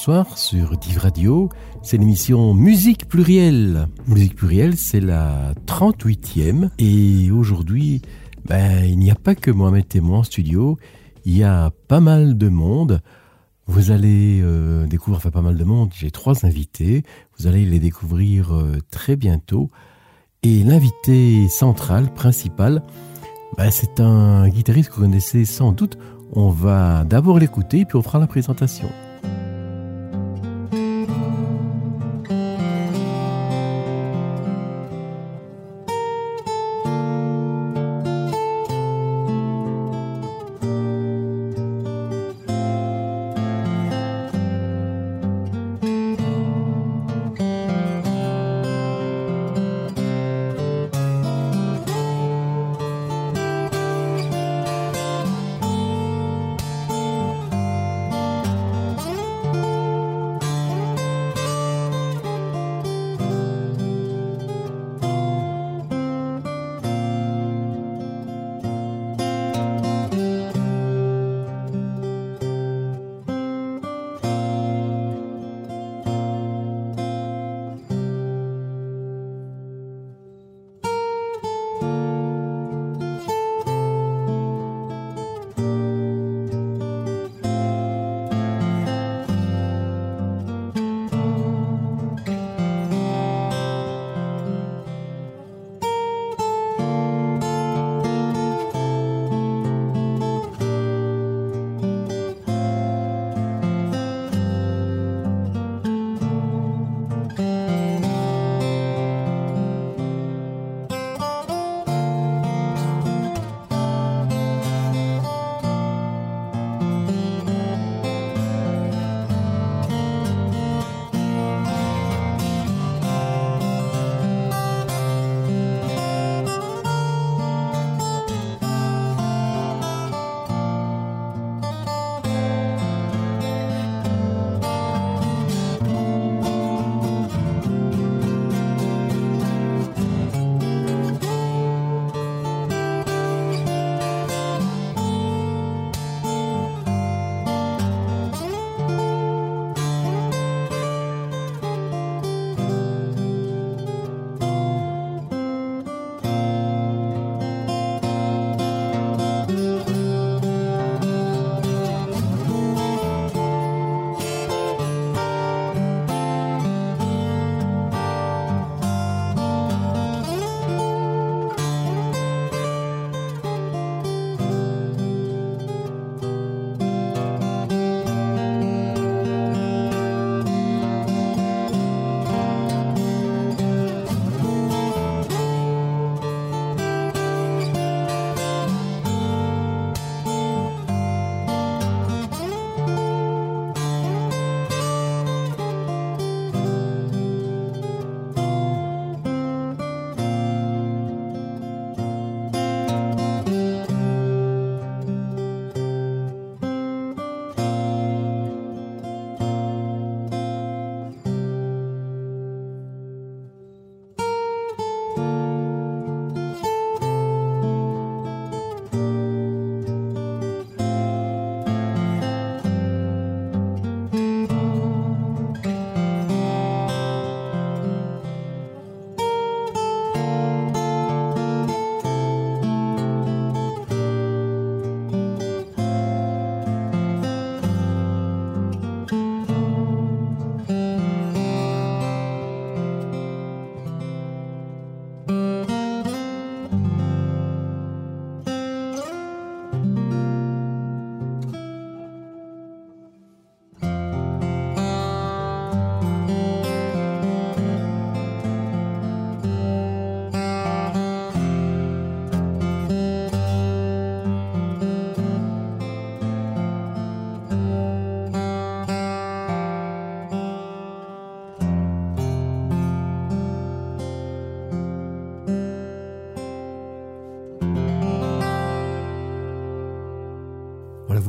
bonsoir sur Div Radio. C'est l'émission Musique Plurielle. Musique Plurielle, c'est la 38e. Et aujourd'hui, ben, il n'y a pas que Mohamed et moi en studio. Il y a pas mal de monde. Vous allez euh, découvrir, enfin pas mal de monde, j'ai trois invités. Vous allez les découvrir euh, très bientôt. Et l'invité central, principal, ben, c'est un guitariste que vous connaissez sans doute. On va d'abord l'écouter, puis on fera la présentation.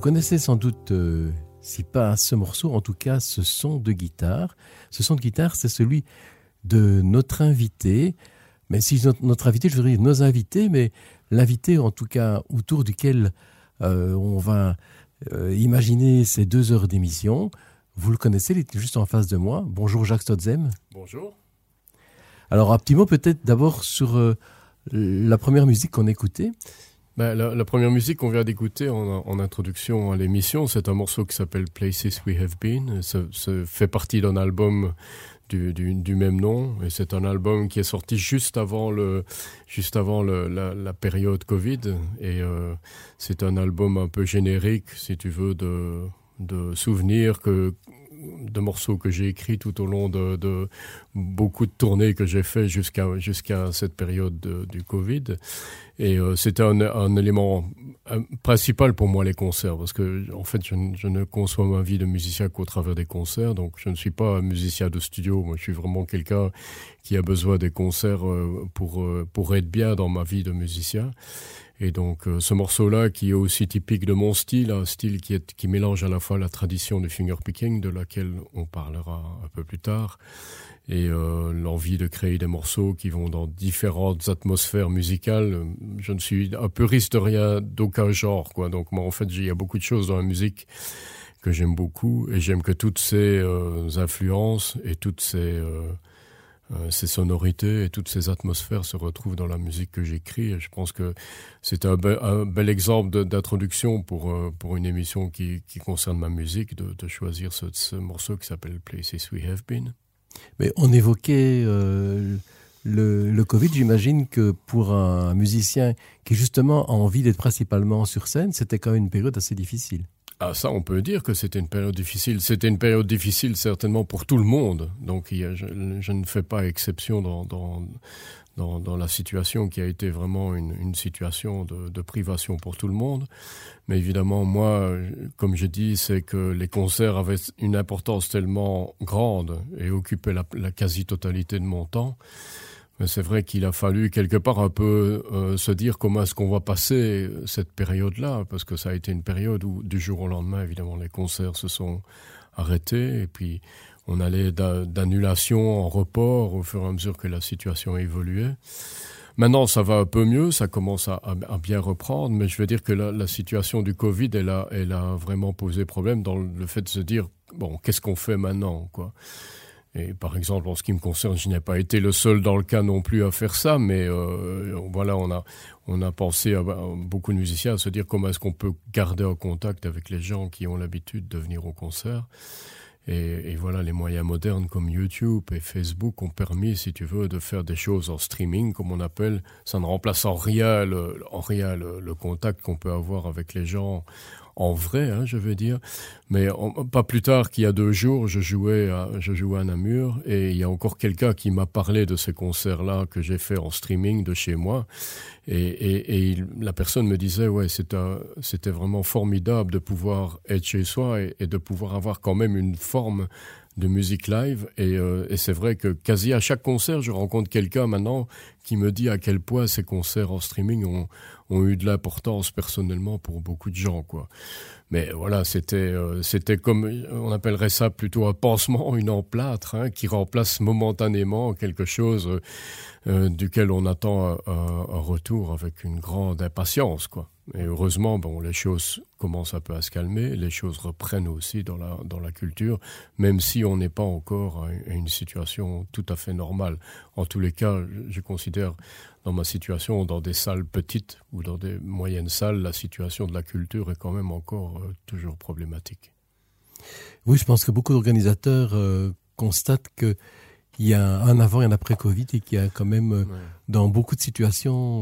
Vous connaissez sans doute, euh, si pas ce morceau, en tout cas ce son de guitare. Ce son de guitare, c'est celui de notre invité. Mais si notre, invité, je voudrais dire nos invités, mais l'invité en tout cas autour duquel euh, on va euh, imaginer ces deux heures d'émission. Vous le connaissez, il était juste en face de moi. Bonjour Jacques Stotzem. Bonjour. Alors un petit mot peut-être d'abord sur la première musique qu'on écoutait. Ben, la, première musique qu'on vient d'écouter en, introduction à l'émission, c'est un morceau qui s'appelle Places We Have Been. Ça, fait partie d'un album du, même nom et c'est un album qui est sorti juste avant le juste avant la, période Covid et euh, c'est un album un peu générique si tu veux de souvenirs que de morceaux que j'ai écrits tout au long de, beaucoup de tournées que j'ai fait jusqu'à jusqu'à cette période du Covid. Et euh, c'était un, élément principal pour moi les concerts parce que en fait je, ne conçois ma vie de musicien qu'au travers des concerts. Donc je ne suis pas un musicien de studio. Moi je suis vraiment quelqu'un qui a besoin des concerts euh, pour euh, pour être bien dans ma vie de musicien. Et donc euh, ce morceau-là, qui est aussi typique de mon style, un style qui, est, qui mélange à la fois la tradition du fingerpicking, de laquelle on parlera un peu plus tard, et euh, l'envie de créer des morceaux qui vont dans différentes atmosphères musicales. Je ne suis un puriste de rien, d'aucun genre. Donc moi, en fait, il y a beaucoup de choses dans la musique que j'aime beaucoup, et j'aime que toutes ces euh, influences et toutes ces ces sonorités et toutes ces atmosphères se retrouvent dans la musique que j'écris. Je pense que c'est un, bel exemple d'introduction pour, euh, pour une émission qui, concerne ma musique, de, choisir ce, ce, morceau qui s'appelle Places We Have Been. Mais on évoquait euh, le, le, Covid, j'imagine que pour un musicien qui justement a envie d'être principalement sur scène, c'était quand même une période assez difficile. Ah, ça, on peut dire que c'était une période difficile. C'était une période difficile certainement pour tout le monde. Donc, je, ne fais pas exception dans, dans, dans, la situation qui a été vraiment une, une situation de, privation pour tout le monde. Mais évidemment, moi, comme je dis, c'est que les concerts avaient une importance tellement grande et occupaient la quasi-totalité de mon temps c'est vrai qu'il a fallu quelque part un peu euh, se dire comment est-ce qu'on va passer cette période-là, parce que ça a été une période où du jour au lendemain, évidemment, les concerts se sont arrêtés, et puis on allait d'annulation en report au fur et à mesure que la situation évoluait. Maintenant, ça va un peu mieux, ça commence à, bien reprendre, mais je veux dire que la, la situation du Covid, elle a, elle a vraiment posé problème dans le fait de se dire, bon, qu'est-ce qu'on fait maintenant, quoi? Et par exemple, en ce qui me concerne, je n'ai pas été le seul dans le cas non plus à faire ça, mais euh, voilà, on a, on a pensé à, beaucoup de musiciens à se dire comment est-ce qu'on peut garder un contact avec les gens qui ont l'habitude de venir au concert. Et, voilà, les moyens modernes comme YouTube et Facebook ont permis, si tu veux, de faire des choses en streaming, comme on appelle. Ça ne remplace en rien en rien le contact qu'on peut avoir avec les gens en vrai, hein, je veux dire. Mais pas plus tard qu'il y a deux jours, je jouais à, je jouais Namur et il y a encore quelqu'un qui m'a parlé de ce concert-là que j'ai fait en streaming de chez moi. Et, la personne me disait, ouais, c'était vraiment formidable de pouvoir être chez soi et de pouvoir avoir quand même une forme de musique live. Et, euh, et c'est vrai que quasi à chaque concert je rencontre quelqu'un maintenant qui me dit à quel point ces concerts en streaming ont, ont eu de l'importance personnellement pour beaucoup de gens quoi mais voilà c'était euh, c'était comme on appellerait ça plutôt un pansement une emplâtre hein, qui remplace momentanément quelque chose euh, duquel on attend un, un retour avec une grande impatience quoi. Et heureusement bon les choses commencent un peu à se calmer les choses reprennent aussi dans la dans la culture même si on n'est pas encore à une situation tout à fait normale. En tous les cas je considère dans ma situation dans des salles petites ou dans des moyennes salles la situation de la culture est quand même encore euh, toujours problématique oui je pense que beaucoup d'organisateurs euh, constatent que il y a un avant et un après covid et qu'il y a quand même euh, ouais. dans beaucoup de situations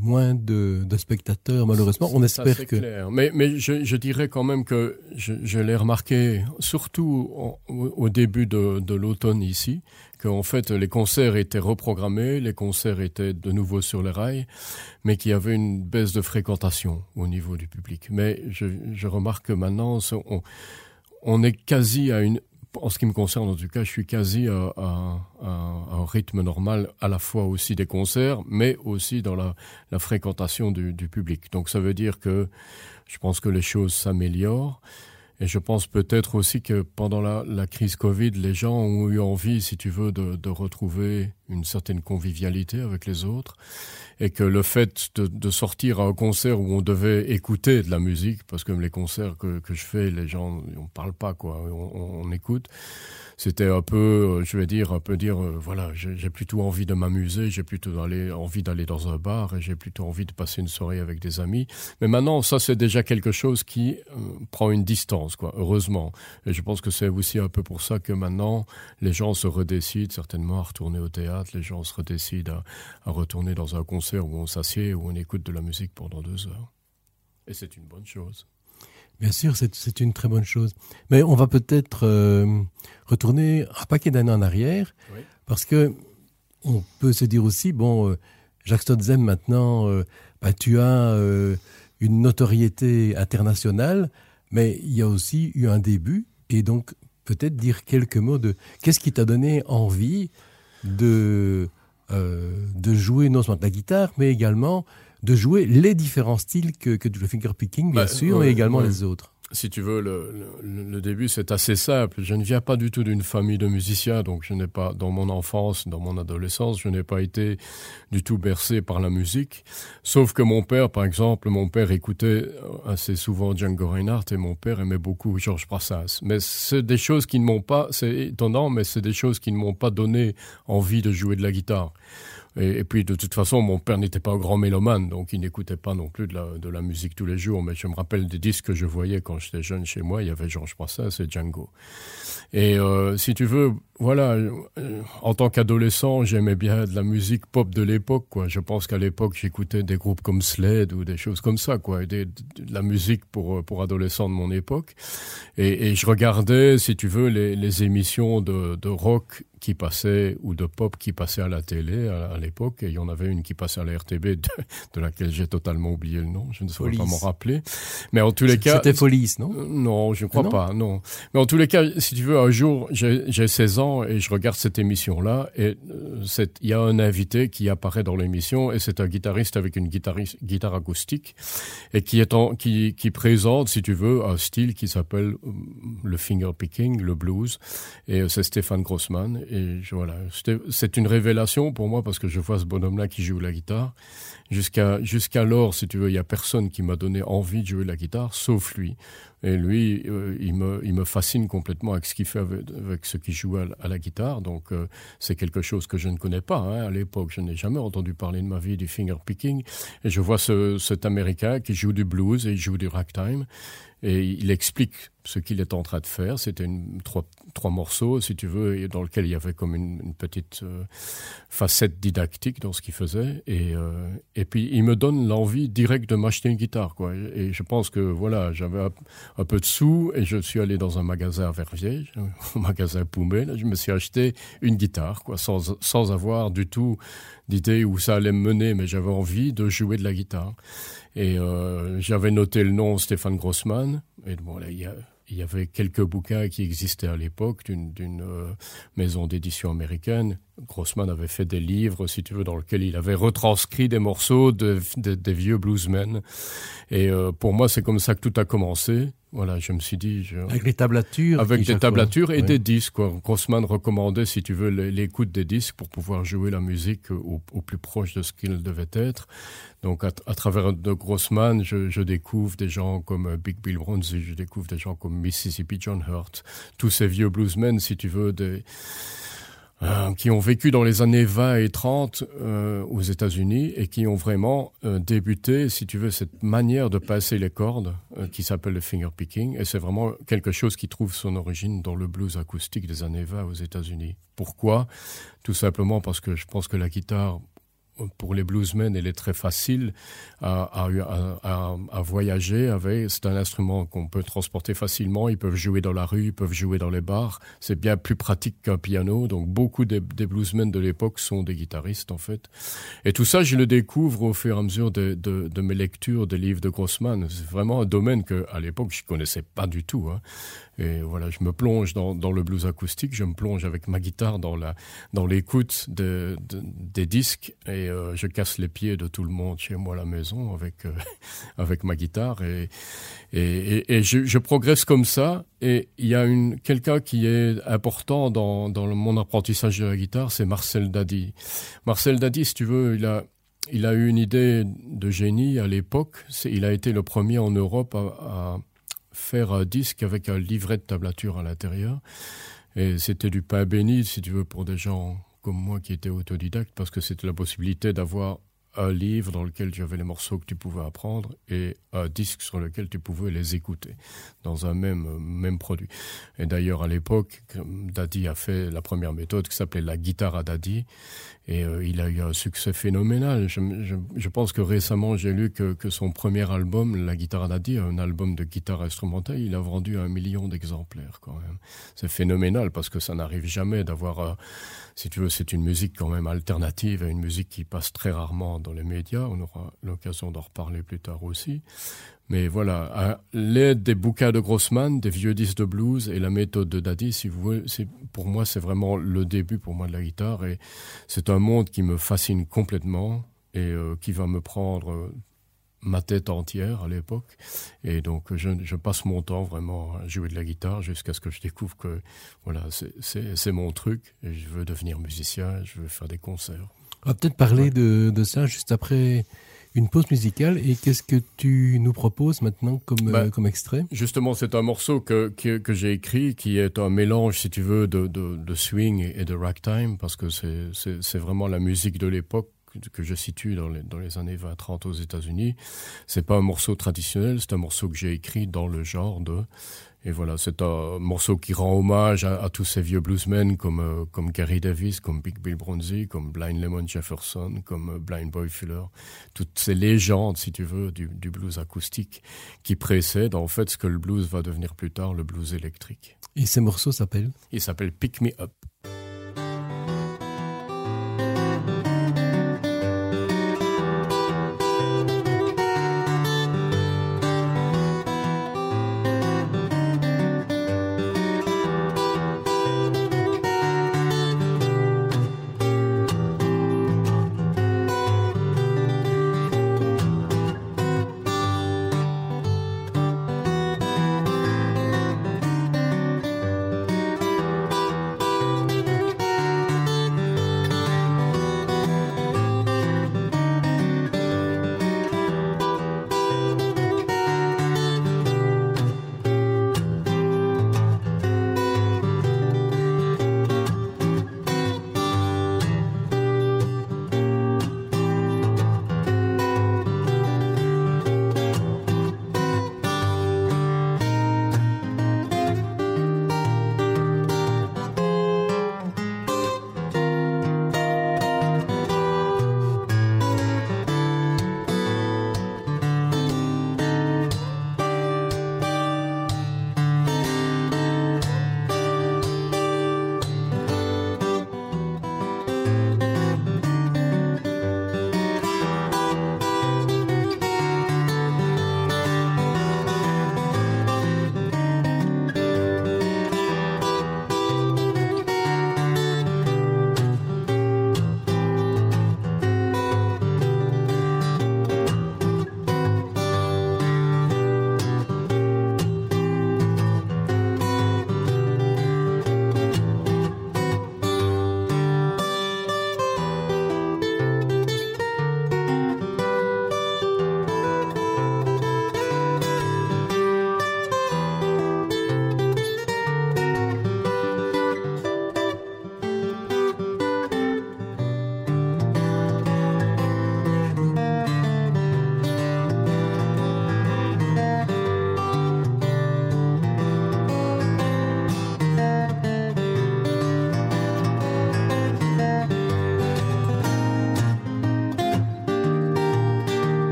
moins de, de spectateurs malheureusement on espère que clair. mais, mais je, je dirais quand même que je, je l'ai remarqué surtout au, au début de, de l'automne ici qu'en fait les concerts étaient reprogrammés, les concerts étaient de nouveau sur les rails, mais qu'il y avait une baisse de fréquentation au niveau du public. Mais je, remarque que maintenant on, est quasi à une en ce qui me concerne en tout cas je suis quasi à, un rythme normal à la fois aussi des concerts mais aussi dans la, fréquentation du public donc ça veut dire que je pense que les choses s'améliorent Et je pense peut-être aussi que pendant la, crise Covid, les gens ont eu envie, si tu veux, de, retrouver une certaine convivialité avec les autres. Et que le fait de, sortir à un concert où on devait écouter de la musique, parce que les concerts que, que je fais, les gens, on parle pas, quoi, on, écoute c'était un peu, euh, je vais dire, un peu dire, euh, voilà, j'ai plutôt envie de m'amuser, j'ai plutôt envie d'aller dans un bar et j'ai plutôt envie de passer une soirée avec des amis. Mais maintenant, ça, c'est déjà quelque chose qui euh, prend une distance, quoi, heureusement. Et je pense que c'est aussi un peu pour ça que maintenant, les gens se redécident certainement à retourner au théâtre, les gens se redécident à, à retourner dans un concert où on s'assied, où on écoute de la musique pendant deux heures. Et c'est une bonne chose. Bien sûr, c'est une très bonne chose. Mais on va peut-être euh, retourner un paquet d'années en arrière, oui. parce que on peut se dire aussi, bon, euh, Jacques Stotzem, maintenant, euh, bah, tu as euh, une notoriété internationale, mais il y a aussi eu un début, et donc peut-être dire quelques mots de qu'est-ce qui t'a donné envie de, euh, de jouer non seulement de la guitare, mais également de jouer les différents styles que, que le fingerpicking, bien bah, sûr, mais également les autres. Si tu veux, le, le, le début, c'est assez simple. Je ne viens pas du tout d'une famille de musiciens, donc je n'ai pas, dans mon enfance, dans mon adolescence, je n'ai pas été du tout bercé par la musique. Sauf que mon père, par exemple, mon père écoutait assez souvent Django Reinhardt et mon père aimait beaucoup Georges Brassens. Mais c'est des choses qui ne m'ont pas, c'est étonnant, mais c'est des choses qui ne m'ont pas donné envie de jouer de la guitare. Et, puis de toute façon, mon père n'était pas un grand mélomane, donc il n'écoutait pas non plus de la, de la musique tous les jours. Mais je me rappelle des disques que je voyais quand j'étais jeune chez moi. Il y avait Georges Brassens et Django. Et euh, si tu veux, voilà, euh, en tant qu'adolescent, j'aimais bien de la musique pop de l'époque. Quoi. Je pense qu'à l'époque, j'écoutais des groupes comme Sled ou des choses comme ça, quoi, des, de, la musique pour pour adolescents de mon époque. Et, et je regardais, si tu veux, les, les émissions de, de rock qui passait ou de pop qui passait à la télé à, à l'époque et il y en avait une qui passait à la RTB de, de laquelle j'ai totalement oublié le nom je ne saurais pas m'en rappeler mais en tous les cas c'était police non? Euh, non je ne crois ah non? pas non mais en tous les cas si tu veux un jour j'ai 16 ans et je regarde cette émission là et euh, il y a un invité qui apparaît dans l'émission et c'est un guitariste avec une guitare acoustique et qui présente si tu veux un style qui s'appelle euh, le finger picking le blues et c'est Stéphane Grossman et voilà c'est une révélation pour moi parce que je vois ce bonhomme là qui joue la guitare jusqu'à jusqu'alors si tu veux il y a personne qui m'a donné envie de jouer la guitare sauf lui. Et lui euh, il me il me fascine complètement avec ce qu'il fait avec, ce qui joue à, la guitare. Donc euh, c'est quelque chose que je ne connais pas hein. à l'époque je n'ai jamais entendu parler de ma vie du finger picking. Et je vois ce, cet américain qui joue du blues et il joue du ragtime. Et il explique ce qu'il est en train de faire. C'était une trois, trois morceaux si tu veux et dans lequel il y avait comme une, petite euh, facette didactique dans ce qu'il faisait. Et, euh, et puis il me donne l'envie direct de m'acheter une guitare quoi. Et, je pense que voilà j'avais un, un peu de sous et je suis allé dans un magasin à verviers au magasin poumé je me suis acheté une guitare quoi sans, sans avoir du tout d'idée où ça allait me mener mais j'avais envie de jouer de la guitare. Et euh, j'avais noté le nom stéphane grossman. Et bon là il y a il y avait quelques bouquins qui existaient à l'époque d'une euh, maison d'édition américaine. Grossman avait fait des livres si tu veux dans lequel il avait retranscrit des morceaux de, de, des vieux bluesmen. Et euh, pour moi c'est comme ça que tout a commencé. Voilà je me suis dit je... avec les tablatures avec des tablatures et des disques quoi. grossman recommandait si tu veux l'écoute des disques pour pouvoir jouer la musique au, au plus proche de ce qu'il devait être donc à, travers de grossman je, découvre des gens comme euh, big bill bronzy je découvre des gens comme mississippi john hurt tous ces vieux bluesmen si tu veux Euh, qui ont vécu dans les années 20 et 30 euh, aux États-Unis et qui ont vraiment débuté, si tu veux, cette manière de passer les cordes qui s'appelle le fingerpicking. Et c'est vraiment quelque chose qui trouve son origine dans le blues acoustique des années 20 aux États-Unis. Pourquoi? Tout simplement parce que je pense que la guitare pour les bluesmen elle est très facile à, à, à, voyager c'est un instrument qu'on peut transporter facilement. Ils peuvent jouer dans la rue ils peuvent jouer dans les bars. C'est bien plus pratique qu'un piano. Donc beaucoup des, des bluesmen de l'époque sont des guitaristes en fait. Et tout ça je le découvre au fur et à mesure de, de, mes lectures des livres de grossman. C'est vraiment un domaine que à l'époque je connaissais pas du tout hein. Et voilà je me plonge dans, dans le blues acoustique. Je me plonge avec ma guitare dans la dans l'écoute de, des disques. Et et euh, je casse les pieds de tout le monde chez moi à la maison avec euh, avec ma guitare et et, je, progresse comme ça. Et il y a une quelqu'un qui est important dans dans mon apprentissage de la guitare c'est Marcel Dadi. Marcel Dadi si tu veux il a il a eu une idée de génie à l'époque. Il a été le premier en Europe à, à faire un disque avec un livret de tablature à l'intérieur. Et c'était du pain béni si tu veux pour des gens comme moi qui étais autodidacte parce que c'était la possibilité d'avoir un livre dans lequel tu avais les morceaux que tu pouvais apprendre et un disque sur lequel tu pouvais les écouter dans un même même produit. Et d'ailleurs à l'époque Daddy a fait la première méthode qui s'appelait la guitare à Daddy et euh, il a eu un succès phénoménal. Je, je, pense que récemment j'ai lu que, que son premier album la guitare à Daddy un album de guitare instrumentale il a vendu un million d'exemplaires quand même. C'est phénoménal parce que ça n'arrive jamais d'avoir euh, si tu veux c'est une musique quand même alternative et une musique qui passe très rarement dans les médias. On aura l'occasion d'en reparler plus tard aussi. Mais voilà à l'aide des bouquins de grossman des vieux disques de blues et la méthode de daddy si pour moi c'est vraiment le début pour moi de la guitare et c'est un monde qui me fascine complètement et euh, qui va me prendre ma tête entière à l'époque. Et donc je, je passe mon temps vraiment à jouer de la guitare jusqu'à ce que je découvre que voilà c'est mon truc et je veux devenir musicien je veux faire des concerts. On va peut-être parler ouais. de, de ça juste après une pause musicale. Et qu'est-ce que tu nous proposes maintenant comme, bah, euh, comme extrait? justement c'est un morceau que, que, que j'ai écrit qui est un mélange si tu veux de, de, de swing et de ragtime parce que c'est vraiment la musique de l'époque que je situe dans les, dans les années 20 30 aux états unis c'est pas un morceau traditionnel c'est un morceau que j'ai écrit dans le genre de et voilà c'est un morceau qui rend hommage à, à tous ces vieux bluesmen comme euh, comme Gary Davis comme big bill bronzy comme blind lemon jefferson comme euh, blind boy fuller. Toutes ces légendes si tu veux du, du blues acoustique qui précède en fait ce que le blues va devenir plus tard le blues électrique. Et ces morceaux s'appellent? Il s'appelle pick me up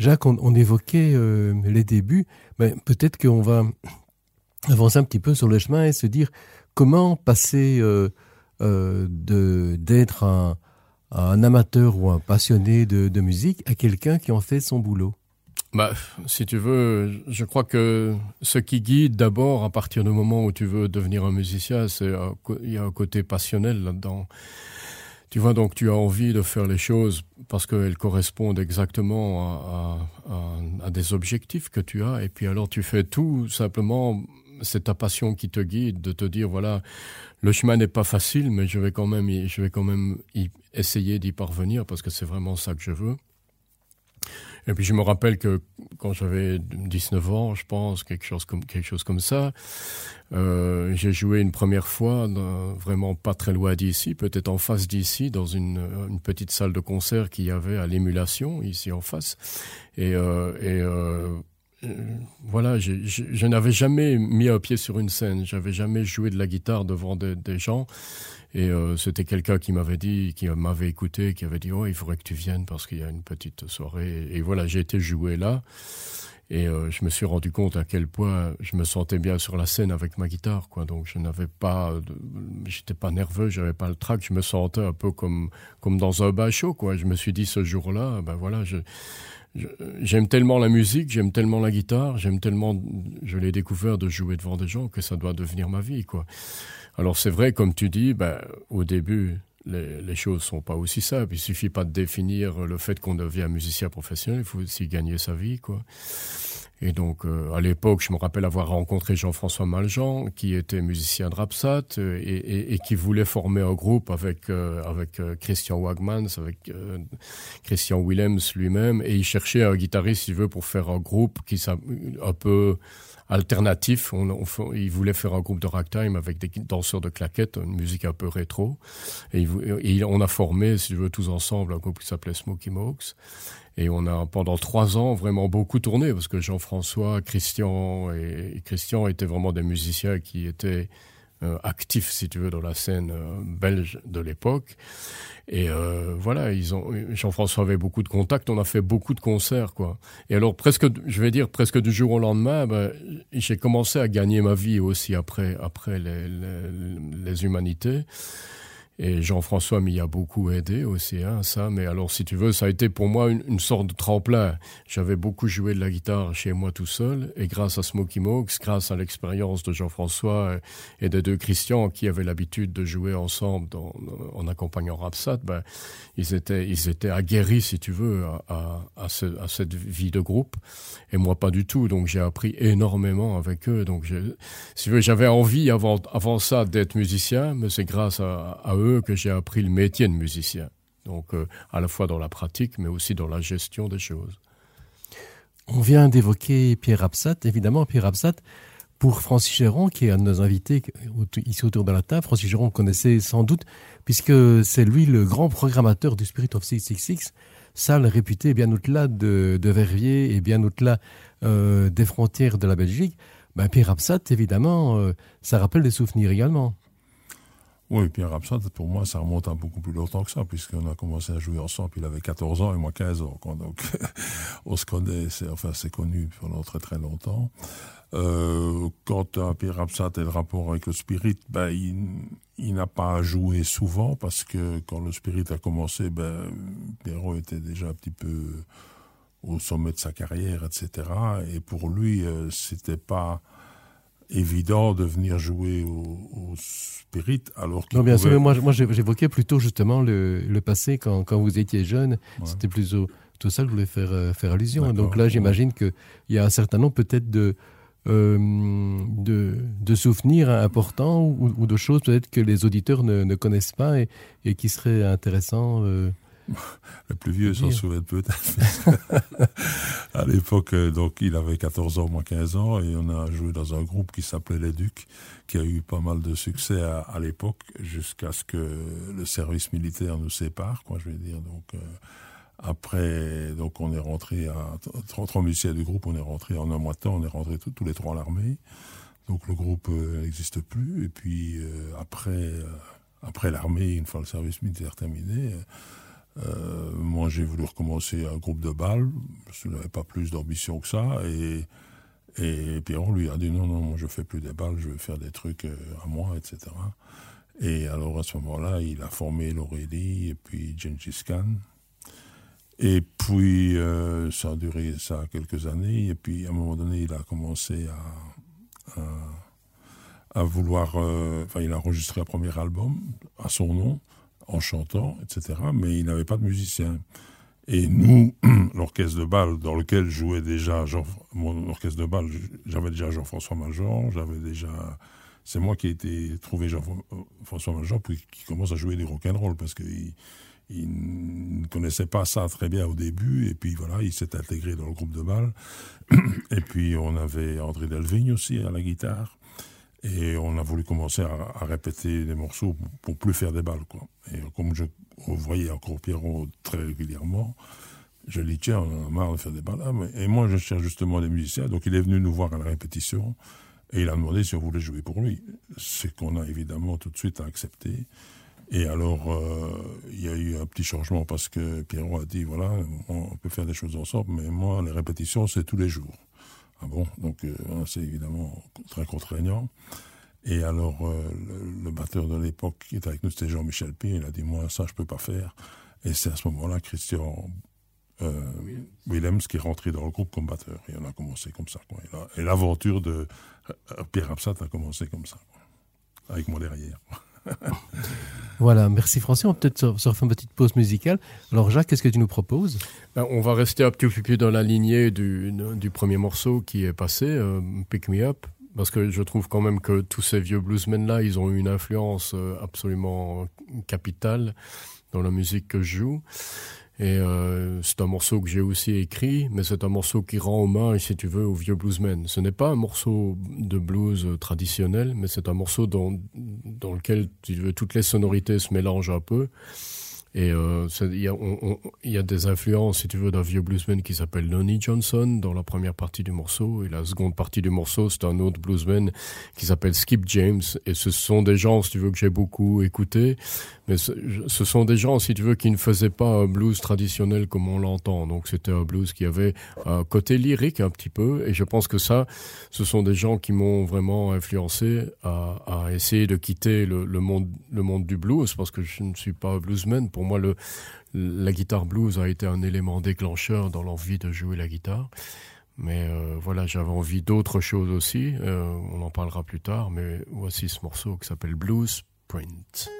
Jacques, on, évoquait euh, les débuts. Mais peut-être qu'on va avancer un petit peu sur le chemin et se dire comment passer euh, euh, de d'être un, un amateur ou un passionné de, de musique à quelqu'un qui en fait son boulot. Bah, si tu veux, je crois que ce qui guide d'abord à partir du moment où tu veux devenir un musicien, c'est il y a un côté passionnel là-dedans. Tu vois, donc tu as envie de faire les choses parce qu'elles correspondent exactement à, des objectifs que tu as, et puis alors tu fais tout simplement, c'est ta passion qui te guide, de te dire voilà, le chemin n'est pas facile, mais je vais quand même, je vais quand même y essayer d'y parvenir parce que c'est vraiment ça que je veux. Et puis je me rappelle que quand j'avais 19 ans, je pense, quelque chose comme, quelque chose comme ça, euh, j'ai joué une première fois, vraiment pas très loin d'ici, peut-être en face d'ici, dans une, petite salle de concert qu'il y avait à l'émulation, ici en face. Et, euh, euh, voilà, je, n'avais jamais mis un pied sur une scène, j'avais jamais joué de la guitare devant de, des gens. Et euh, c'était quelqu'un qui m'avait dit, qui m'avait écouté, qui avait dit oh il faudrait que tu viennes parce qu'il y a une petite soirée. Et voilà, j'ai été joué là. Et euh, je me suis rendu compte à quel point je me sentais bien sur la scène avec ma guitare, quoi. Donc je n'avais pas, j'étais pas nerveux, j'avais pas le trac, je me sentais un peu comme comme dans un bachot, quoi. Je me suis dit ce jour-là, ben voilà, j'aime tellement la musique, j'aime tellement la guitare, j'aime tellement, je l'ai découvert de jouer devant des gens que ça doit devenir ma vie, quoi. Alors c'est vrai, comme tu dis, ben, au début, les, choses sont pas aussi simples. Il suffit pas de définir le fait qu'on devient musicien professionnel, il faut aussi gagner sa vie, quoi. Et donc, euh, à l'époque, je me rappelle avoir rencontré Jean-François Maljean, qui était musicien de Rapsat euh, et, qui voulait former un groupe avec, euh, avec Christian Wagmans, avec Christian Willems lui-même. Et il cherchait un guitariste, si veut, pour faire un groupe qui un peu alternatif. On, on, il voulait faire un groupe de ragtime avec des danseurs de claquettes, une musique un peu rétro. Et, et on a formé, si tu veux, tous ensemble, un groupe qui s'appelait Smoky Mokes. Et on a pendant trois ans vraiment beaucoup tourné parce que Jean-François, Christian et Christian étaient vraiment des musiciens qui étaient euh, actifs, si tu veux, dans la scène euh, belge de l'époque. Et euh, voilà, ils ont Jean-François avait beaucoup de contacts, on a fait beaucoup de concerts, quoi. Et alors presque, je vais dire presque du jour au lendemain, ben, j'ai commencé à gagner ma vie aussi après après les, les, les humanités. Et Jean-François m'y a beaucoup aidé aussi, hein, ça. Mais alors, si tu veux, ça a été pour moi une, sorte de tremplin. J'avais beaucoup joué de la guitare chez moi tout seul. Et grâce à Smoky Mokes, grâce à l'expérience de Jean-François et des deux Christians qui avaient l'habitude de jouer ensemble en accompagnant Rapsat, ben, ils étaient, ils étaient aguerris, si tu veux, à, à, à, ce, à cette vie de groupe. Et moi, pas du tout. Donc, j'ai appris énormément avec eux. Donc, si tu veux, j'avais envie avant, avant ça d'être musicien, mais c'est grâce à eux que j'ai appris le métier de musicien. Donc euh, à la fois dans la pratique, mais aussi dans la gestion des choses. On vient d'évoquer Pierre Absat, évidemment Pierre Absat, pour Francis Géron, qui est un de nos invités ici autour de la table. Francis Géron connaissait sans doute, puisque c'est lui le grand programmateur du Spirit of 666, salle réputée bien au-delà de, Verviers et bien au-delà euh, des frontières de la Belgique. Ben, Pierre Absat, évidemment, euh, ça rappelle des souvenirs également. Oui, Pierre Absinthe, pour moi, ça remonte à beaucoup plus longtemps que ça, puisqu'on a commencé à jouer ensemble, il avait 14 ans et moi 15 ans. Donc, on se connaît, enfin, c'est connu pendant très très longtemps. Euh, quant à Pierre Absinthe et le rapport avec le Spirit, ben, il, il n'a pas joué souvent, parce que quand le Spirit a commencé, ben, Pierrot était déjà un petit peu au sommet de sa carrière, etc. Et pour lui, euh, c'était pas évident de venir jouer au, au spirit alors non bien pouvait... sûr moi, moi j'évoquais plutôt justement le, le passé quand, quand vous étiez jeune ouais. c'était plus au, tout ça je voulais faire euh, faire allusion donc là j'imagine ouais. que il y a un certain nombre peut-être de euh, de, de souvenirs importants ou, ou de choses peut-être que les auditeurs ne, ne connaissent pas et, et qui seraient intéressants euh, le plus vieux s'en souvient peut-être. À l'époque euh, donc il avait 14 ans moins 15 ans et on a joué dans un groupe qui s'appelait les ducs qui a eu pas mal de succès à, à l'époque jusqu'à ce que le service militaire nous sépare quoi je vais dire. Donc euh, après donc on est rentré à 33 musiciens du groupe on est rentré en un mois de temps on est rentré tous, tous les trois à l'armée. Donc le groupe n'existe euh, plus et puis euh, après après l'armée une fois le service militaire terminé euh, moi, j'ai voulu recommencer un groupe de balles. Je n'avais pas plus d'ambition que ça. Et, et Pierron lui a dit non, non, moi je fais plus des balles, je veux faire des trucs euh, à moi, etc. Et alors à ce moment-là, il a formé Laurélie et puis Gengis Khan. Et puis euh, ça a duré ça quelques années. Et puis à un moment donné, il a commencé à, vouloir. enfin, il a enregistré un premier album à son nom en chantant, etc. Mais il n'avait pas de musicien. Et nous, l'orchestre de bal dans lequel jouait déjà Jean, mon orchestre de bal, j'avais déjà Jean-François Major, j'avais déjà, c'est moi qui ai été trouvé Jean-François Major puis qui commence à jouer du rock and roll parce qu'il il ne connaissait pas ça très bien au début et puis voilà, il s'est intégré dans le groupe de bal. Et puis on avait André Delvigne aussi à la guitare. Et on a voulu commencer à, répéter les morceaux pour, plus faire des balles. Quoi. Et comme je voyais encore Pierrot très régulièrement, je lui dis, tiens, on a marre de faire des balles. Ah, et moi, je cherche justement des musiciens. Donc il est venu nous voir à la répétition et il a demandé si on voulait jouer pour lui. Ce qu'on a évidemment tout de suite accepté. Et alors, euh, il y a eu un petit changement parce que Pierrot a dit, voilà, on peut faire des choses ensemble, mais moi, les répétitions, c'est tous les jours. Ah bon Donc euh, c'est évidemment très contraignant. Et alors euh, le, batteur de l'époque qui était avec nous, c'était Jean-Michel P. Il a dit moi ça je peux pas faire. Et c'est à ce moment-là Christian euh, Willems qui est rentré dans le groupe comme batteur. Et on a commencé comme ça. Quoi. Et l'aventure de Pierre Absat a commencé comme ça, avec moi derrière. voilà, merci Français. On va peut-être se refaire une petite pause musicale. Alors Jacques, qu'est-ce que tu nous proposes? Ben, On va rester un petit peu dans la lignée du, du premier morceau qui est passé, euh, Pick Me Up, parce que je trouve quand même que tous ces vieux bluesmen-là, ils ont eu une influence euh, absolument capitale dans la musique que je joue. Et euh, c'est un morceau que j'ai aussi écrit, mais c'est un morceau qui rend hommage, si tu veux, aux vieux bluesmen. Ce n'est pas un morceau de blues traditionnel, mais c'est un morceau dans, dans lequel, tu veux, toutes les sonorités se mélangent un peu. Et euh, il y, a des influences, si tu veux, d'un vieux bluesman qui s'appelle Lonnie Johnson dans la première partie du morceau. Et la seconde partie du morceau, c'est un autre bluesman qui s'appelle Skip James. Et ce sont des gens, si tu veux, que j'ai beaucoup écouté. Mais ce, sont des gens, si tu veux, qui ne faisaient pas un blues traditionnel comme on l'entend. Donc c'était un blues qui avait un côté lyrique un petit peu. Et je pense que ça, ce sont des gens qui m'ont vraiment influencé à, essayer de quitter le, monde, le monde du blues parce que je ne suis pas bluesman. Pour moi, le, la guitare blues a été un élément déclencheur dans l'envie de jouer la guitare. Mais euh, voilà, j'avais envie d'autres choses aussi. Euh, on en parlera plus tard. Mais voici ce morceau qui s'appelle Blues Print.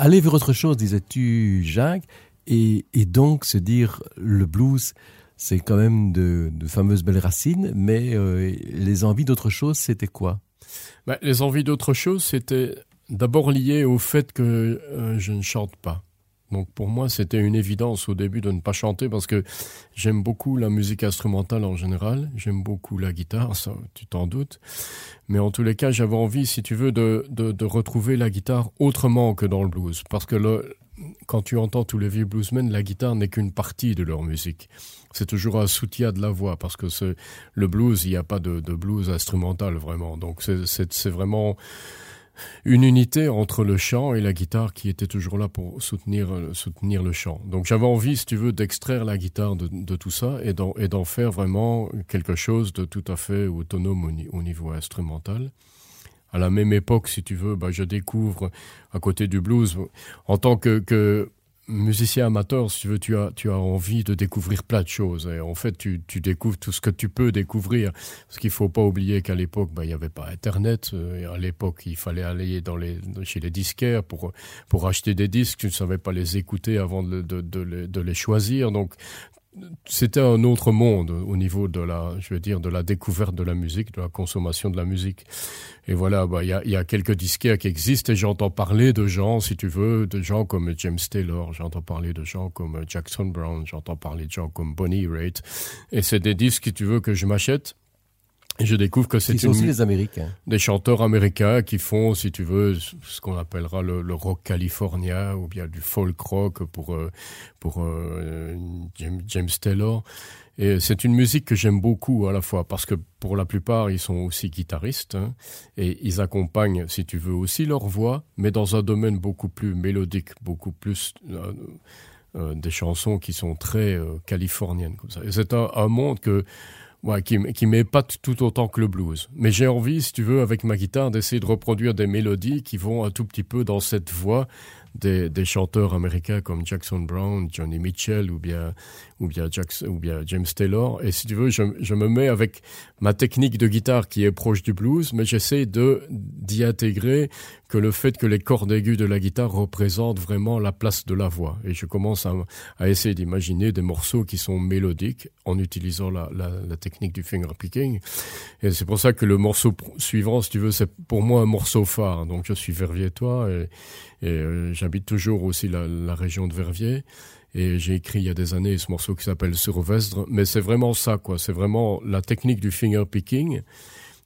Aller vers autre chose, disais-tu, Jacques, et, donc se dire le blues, c'est quand même de, de, fameuses belles racines, mais euh, les envies d'autre chose, c'était quoi? Ben, Les envies d'autre chose, c'était d'abord lié au fait que euh, je ne chante pas. Donc pour moi, c'était une évidence au début de ne pas chanter parce que j'aime beaucoup la musique instrumentale en général, j'aime beaucoup la guitare, ça tu t'en doutes. Mais en tous les cas, j'avais envie, si tu veux, de, de, retrouver la guitare autrement que dans le blues. Parce que quand tu entends tous les vieux bluesmen, la guitare n'est qu'une partie de leur musique. C'est toujours un soutien de la voix parce que le blues, il n'y a pas de, de blues instrumental vraiment. Donc c'est vraiment une unité entre le chant et la guitare qui était toujours là pour soutenir, euh, soutenir le chant. Donc j'avais envie, si tu veux, d'extraire la guitare de, tout ça et d'en faire vraiment quelque chose de tout à fait autonome au, au niveau instrumental. À la même époque, si tu veux, bah, je découvre à côté du blues, en tant que musicien amateur, si tu veux, tu as, tu as envie de découvrir plein de choses. Et en fait, tu, tu découvres tout ce que tu peux découvrir. Parce qu'il faut pas oublier qu'à l'époque, bah, il n'y avait pas Internet. Et à l'époque, il fallait aller chez les disquaires pour, pour acheter des disques. Tu ne savais pas les écouter avant de, de, les, de les choisir. Donc, c'était un autre monde au niveau de la, je veux dire, de la découverte de la musique, de la consommation de la musique. Et voilà, il bah, y, a, y a quelques disquaires qui existent et j'entends parler de gens, si tu veux, de gens comme James Taylor, j'entends parler de gens comme Jackson Brown, j'entends parler de gens comme Bonnie Raitt. Et c'est des disques, si tu veux, que je m'achète et je découvre que c'est aussi les Américains. Des chanteurs américains qui font, si tu veux, ce qu'on appellera le, le, rock californien ou bien du folk rock pour euh, pour euh, James, James Taylor. Et c'est une musique que j'aime beaucoup à la fois parce que pour la plupart ils sont aussi guitaristes hein, et ils accompagnent, si tu veux, aussi leur voix, mais dans un domaine beaucoup plus mélodique, beaucoup plus euh, euh, des chansons qui sont très californiennes comme ça. Et c'est un, un monde que ouais, qui, qui m'épate tout autant que le blues. Mais j'ai envie, si tu veux, avec ma guitare, d'essayer de reproduire des mélodies qui vont un tout petit peu dans cette voix des, chanteurs américains comme Jackson Brown, Johnny Mitchell ou bien ou bien, James Taylor. Et si tu veux, je, me mets avec ma technique de guitare qui est proche du blues, mais j'essaie d'y intégrer que le fait que les cordes aiguës de la guitare représentent vraiment la place de la voix. Et je commence à, à essayer d'imaginer des morceaux qui sont mélodiques en utilisant la, la, la technique du finger picking. Et c'est pour ça que le morceau suivant, si tu veux, c'est pour moi un morceau phare. Donc je suis verviétois et, et euh, j'habite toujours aussi la, la région de Verviers et j'ai écrit il y a des années ce morceau qui s'appelle Survestre, mais c'est vraiment ça, quoi. C'est vraiment la technique du finger picking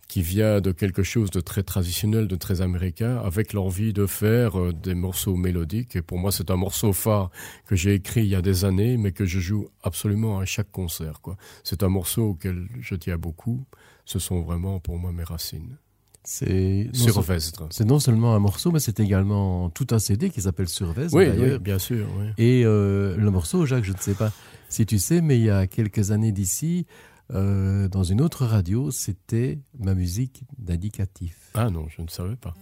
qui vient de quelque chose de très traditionnel, de très américain, avec l'envie de faire euh, des morceaux mélodiques. Et pour moi, c'est un morceau phare que j'ai écrit il y a des années, mais que je joue absolument à chaque concert. C'est un morceau auquel je tiens beaucoup. Ce sont vraiment pour moi mes racines. C'est. C'est non seulement un morceau, mais c'est également tout un CD qui s'appelle Survestre. Oui, oui, bien sûr. Oui. Et euh, le morceau, Jacques, je ne sais pas si tu sais, mais il y a quelques années d'ici, euh, dans une autre radio, c'était ma musique d'indicatif. Ah non, je ne savais pas.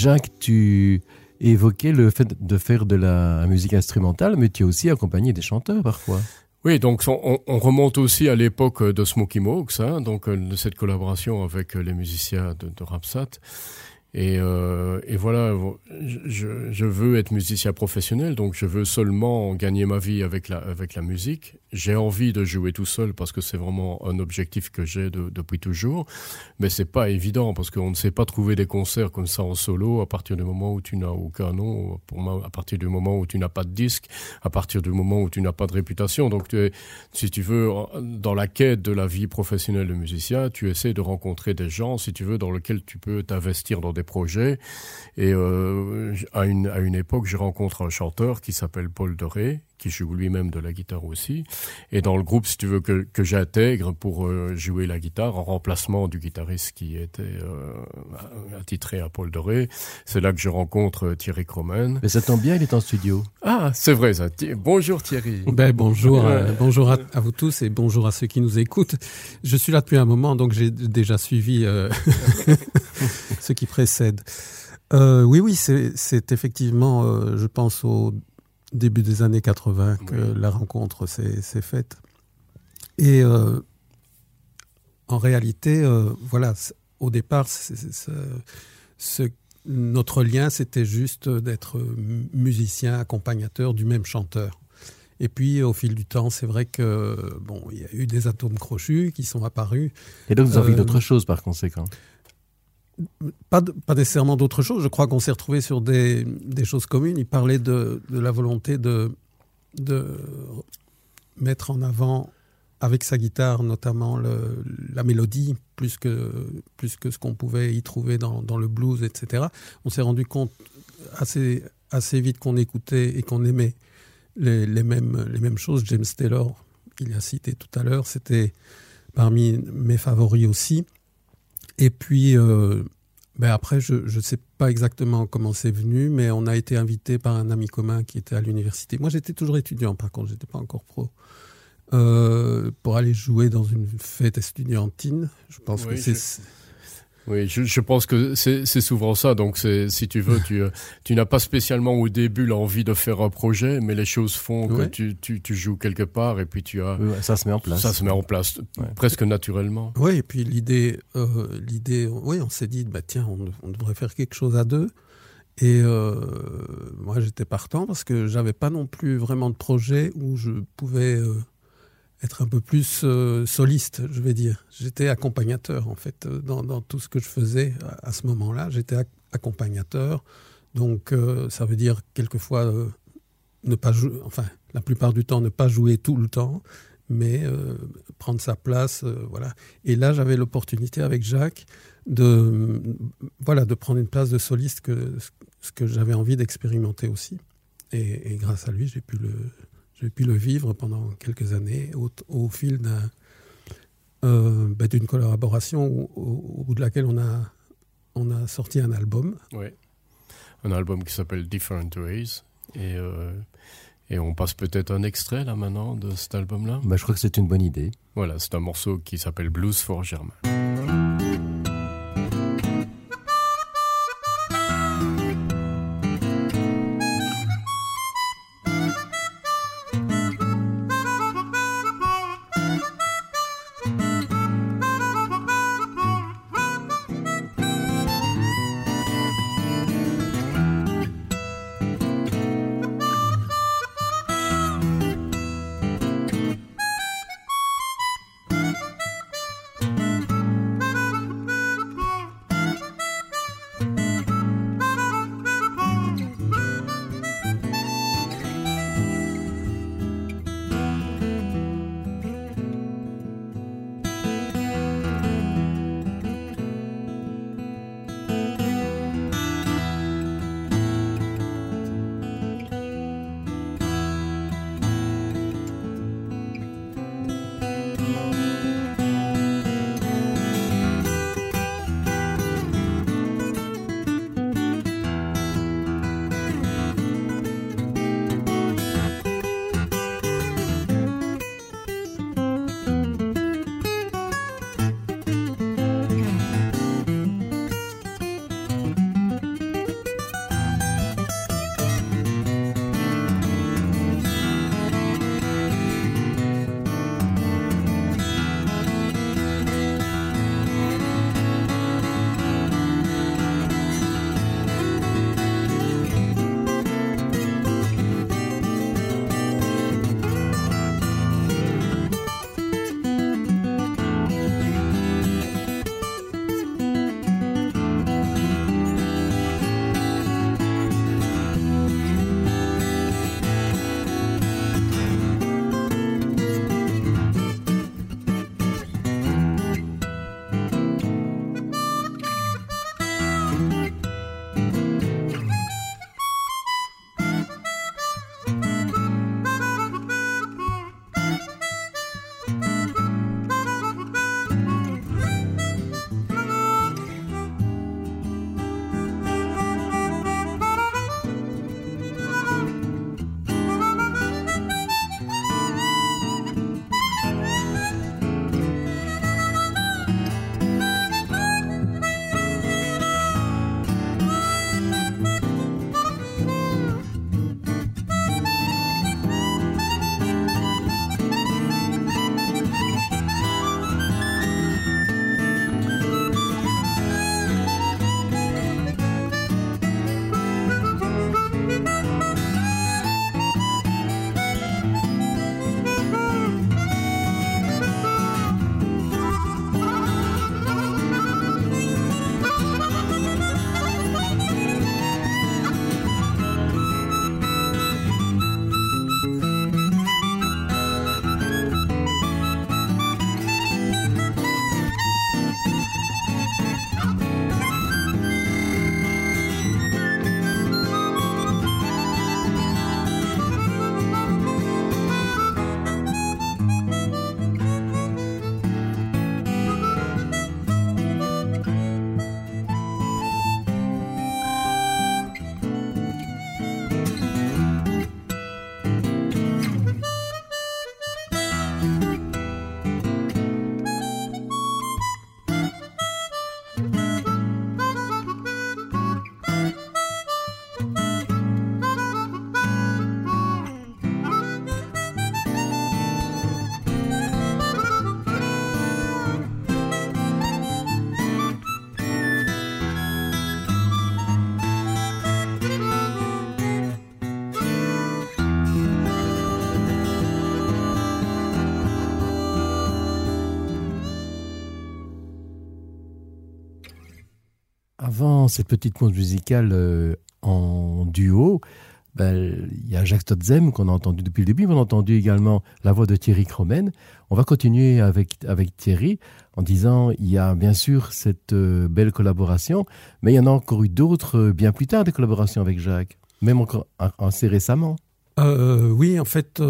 Jacques, tu évoquais le fait de faire de la musique instrumentale, mais tu as aussi accompagné des chanteurs parfois. Oui, donc on, on remonte aussi à l'époque de Smoky Mox, hein, donc euh, de cette collaboration avec les musiciens de, de Rapsat. Et, euh, et voilà, je, veux être musicien professionnel, donc je veux seulement gagner ma vie avec la, avec la musique. J'ai envie de jouer tout seul parce que c'est vraiment un objectif que j'ai de, depuis toujours. Mais c'est pas évident parce qu'on ne sait pas trouver des concerts comme ça en solo à partir du moment où tu n'as aucun nom, pour moi, à partir du moment où tu n'as pas de disque, à partir du moment où tu n'as pas de réputation. Donc, si tu veux, dans la quête de la vie professionnelle de musicien, tu essaies de rencontrer des gens, si tu veux, dans lesquels tu peux t'investir dans des projets. Et euh, à, une, à une époque, je rencontre un chanteur qui s'appelle Paul Doré, qui joue lui-même de la guitare aussi. Et dans le groupe, si tu veux, que, que j'intègre pour euh, jouer la guitare en remplacement du guitariste qui était euh, attitré à Paul Doré, c'est là que je rencontre euh, Thierry Cromen. Mais ça tombe bien, il est en studio. Ah, c'est vrai ça. Bonjour Thierry. Ben, bonjour, euh, bonjour à, à, vous tous et bonjour à ceux qui nous écoutent. Je suis là depuis un moment, donc j'ai déjà suivi euh, ce qui précède. Euh, oui, oui, c'est effectivement, euh, je pense, au début des années 80 que oui. la rencontre s'est faite. Et euh, en réalité, voilà, au départ, c est, c est, ce, notre lien, c'était juste d'être musicien, accompagnateur du même chanteur. Et puis, au fil du temps, c'est vrai que bon, il y a eu des atomes crochus qui sont apparus. Et donc, vous avez euh, d'autres choses par conséquent pas, nécessairement d'autres choses. Je crois qu'on s'est retrouvé sur des, choses communes. Il parlait de, la volonté de, mettre en avant avec sa guitare notamment la mélodie plus que, plus que ce qu'on pouvait y trouver dans, le blues, etc. On s'est rendu compte assez, assez vite qu'on écoutait et qu'on aimait les, les, mêmes, les mêmes choses. James Taylor, il a cité tout à l'heure, c'était parmi mes favoris aussi. Et puis, euh, ben après, je ne sais pas exactement comment c'est venu, mais on a été invité par un ami commun qui était à l'université. Moi, j'étais toujours étudiant, par contre, je n'étais pas encore pro. Euh, pour aller jouer dans une fête estudiantine. Je pense oui, que c'est. Oui, je, je pense que c'est souvent ça. Donc, si tu veux, tu, tu n'as pas spécialement au début l'envie de faire un projet, mais les choses font ouais. que tu, tu, tu, joues quelque part et puis tu as. Ouais, ça se met en place. Ça se met en place ouais. presque naturellement. Oui, et puis l'idée, euh, l'idée, oui, on s'est dit, bah, tiens, on, on, devrait faire quelque chose à deux. Et euh, moi, j'étais partant parce que j'avais pas non plus vraiment de projet où je pouvais. Euh, être un peu plus euh, soliste, je vais dire. J'étais accompagnateur, en fait, euh, dans, tout ce que je faisais à, ce moment-là. J'étais ac accompagnateur. Donc, euh, ça veut dire quelquefois ne pas jouer, enfin, la plupart du temps, ne pas jouer tout le temps, mais prendre sa place. Voilà. Et là, j'avais l'opportunité avec Jacques de, voilà, de prendre une place de soliste, que, ce que j'avais envie d'expérimenter aussi. Et, et grâce à lui, j'ai pu le, j'ai pu le vivre pendant quelques années au, au fil d'une euh, bah, collaboration au, au, au, bout de laquelle on a, on a sorti un album. Oui, un album qui s'appelle Different Ways. Et, euh, et on passe peut-être un extrait là maintenant de cet album-là bah, Je crois que c'est une bonne idée. Voilà, c'est un morceau qui s'appelle Blues for Germain. Avant cette petite pause musicale en duo, ben, il y a Jacques Totzem qu'on a entendu depuis le début, mais on a entendu également la voix de Thierry Cromen. On va continuer avec, avec Thierry en disant il y a bien sûr cette euh, belle collaboration, mais il y en a encore eu d'autres euh, bien plus tard des collaborations avec Jacques, même encore assez récemment. Euh, oui, en fait,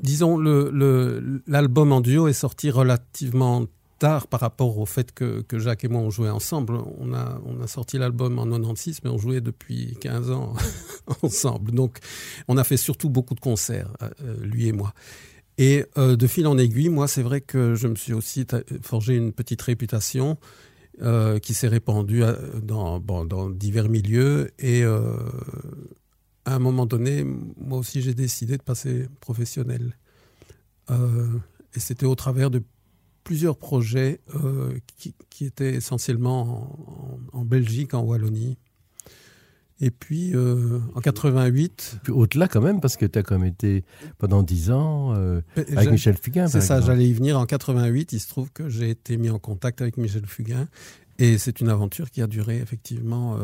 disons, l'album en duo est sorti relativement tard par rapport au fait que, que, Jacques et moi on jouait ensemble. On a, on a sorti l'album en 96, mais on jouait depuis 15 ans ensemble. Donc on a fait surtout beaucoup de concerts, euh, lui et moi. Et euh, de fil en aiguille, moi c'est vrai que je me suis aussi forgé une petite réputation euh, qui s'est répandue dans, bon, dans, divers milieux. Et à un moment donné, moi aussi j'ai décidé de passer professionnel. et c'était au travers de plusieurs projets euh, qui, qui, étaient essentiellement en, Belgique, en Wallonie. Et puis euh, en 88. Puis au-delà quand même, parce que tu as quand même été pendant 10 ans euh, avec Michel Fugain. C'est ça, j'allais y venir en 88. Il se trouve que j'ai été mis en contact avec Michel Fugain. Et c'est une aventure qui a duré effectivement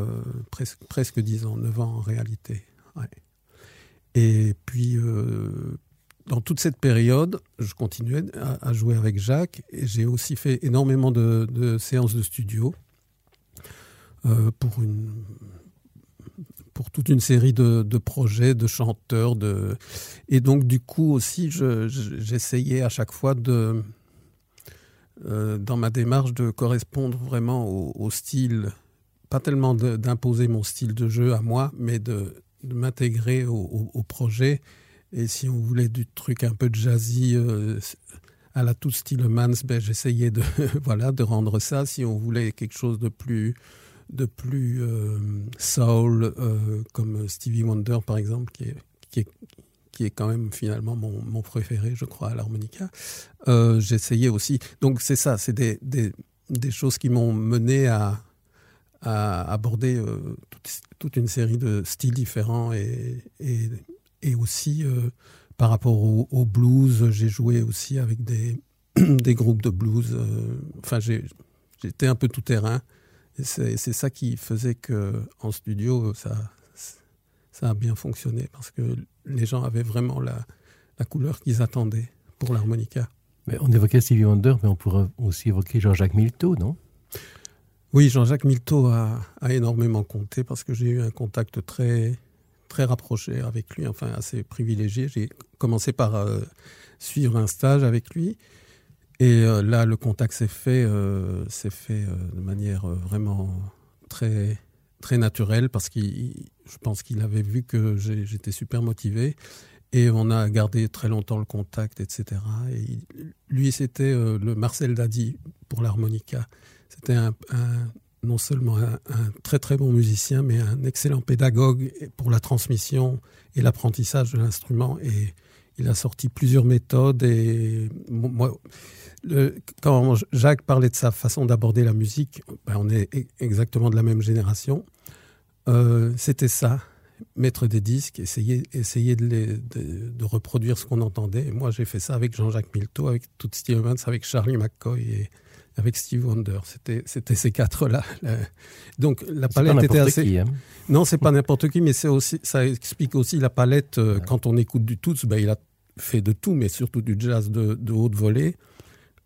presque, presque 10 ans, 9 ans en réalité. Ouais. Et puis dans toute cette période, je continuais à, jouer avec Jacques et j'ai aussi fait énormément de, séances de studio euh, pour, une, pour toute une série de, projets, de chanteurs. De... Et donc, du coup, aussi, j'essayais à chaque fois de, euh, dans ma démarche de correspondre vraiment au, style, pas tellement d'imposer mon style de jeu à moi, mais de, m'intégrer au, au projet et si on voulait du truc un peu jazzy euh, à la tout Stielemans, ben, j'essayais de, voilà, de rendre ça. Si on voulait quelque chose de plus, de plus euh, soul, euh, comme Stevie Wonder par exemple, qui est, qui est, qui est quand même finalement mon, mon préféré, je crois, à l'harmonica, j'essayais aussi. Donc c'est ça, c'est des, des, des, choses qui m'ont mené à, à aborder toute, toute, une série de styles différents et et aussi euh, par rapport au, blues, j'ai joué aussi avec des, des groupes de blues. Euh, enfin, j'étais un peu tout terrain. Et c'est ça qui faisait que en studio, ça, ça a bien fonctionné parce que les gens avaient vraiment la, la couleur qu'ils attendaient pour l'harmonica. On évoquait Stevie Wonder, mais on pourrait aussi évoquer Jean-Jacques Milteau, non? Oui, Jean-Jacques Milteau a, a, énormément compté parce que j'ai eu un contact très, très rapproché avec lui, enfin assez privilégié. J'ai commencé par euh, suivre un stage avec lui. Et euh, là, le contact s'est fait, euh, fait de manière vraiment très, très naturelle parce que je pense qu'il avait vu que j'étais super motivé. Et on a gardé très longtemps le contact, etc. Et lui, c'était le Marcel Dadi pour l'harmonica. C'était un, non seulement un, très très bon musicien, mais un excellent pédagogue pour la transmission et l'apprentissage de l'instrument. Et il a sorti plusieurs méthodes. Et moi, quand Jacques parlait de sa façon d'aborder la musique, ben, on est e-, exactement de la même génération. Euh, c'était ça, mettre des disques, essayer, essayer de, reproduire ce qu'on entendait. Et moi, j'ai fait ça avec Jean-Jacques Milteau, avec Toots Stevens, avec Charlie McCoy avec Steve Wonder. C'était, ces quatre-là. Donc la palette était assez. Qui, hein. Non, c'est pas n'importe qui, mais aussi, ça explique aussi la palette. Euh, quand on écoute du tout, ben, il a fait de tout, mais surtout du jazz de, haute volée.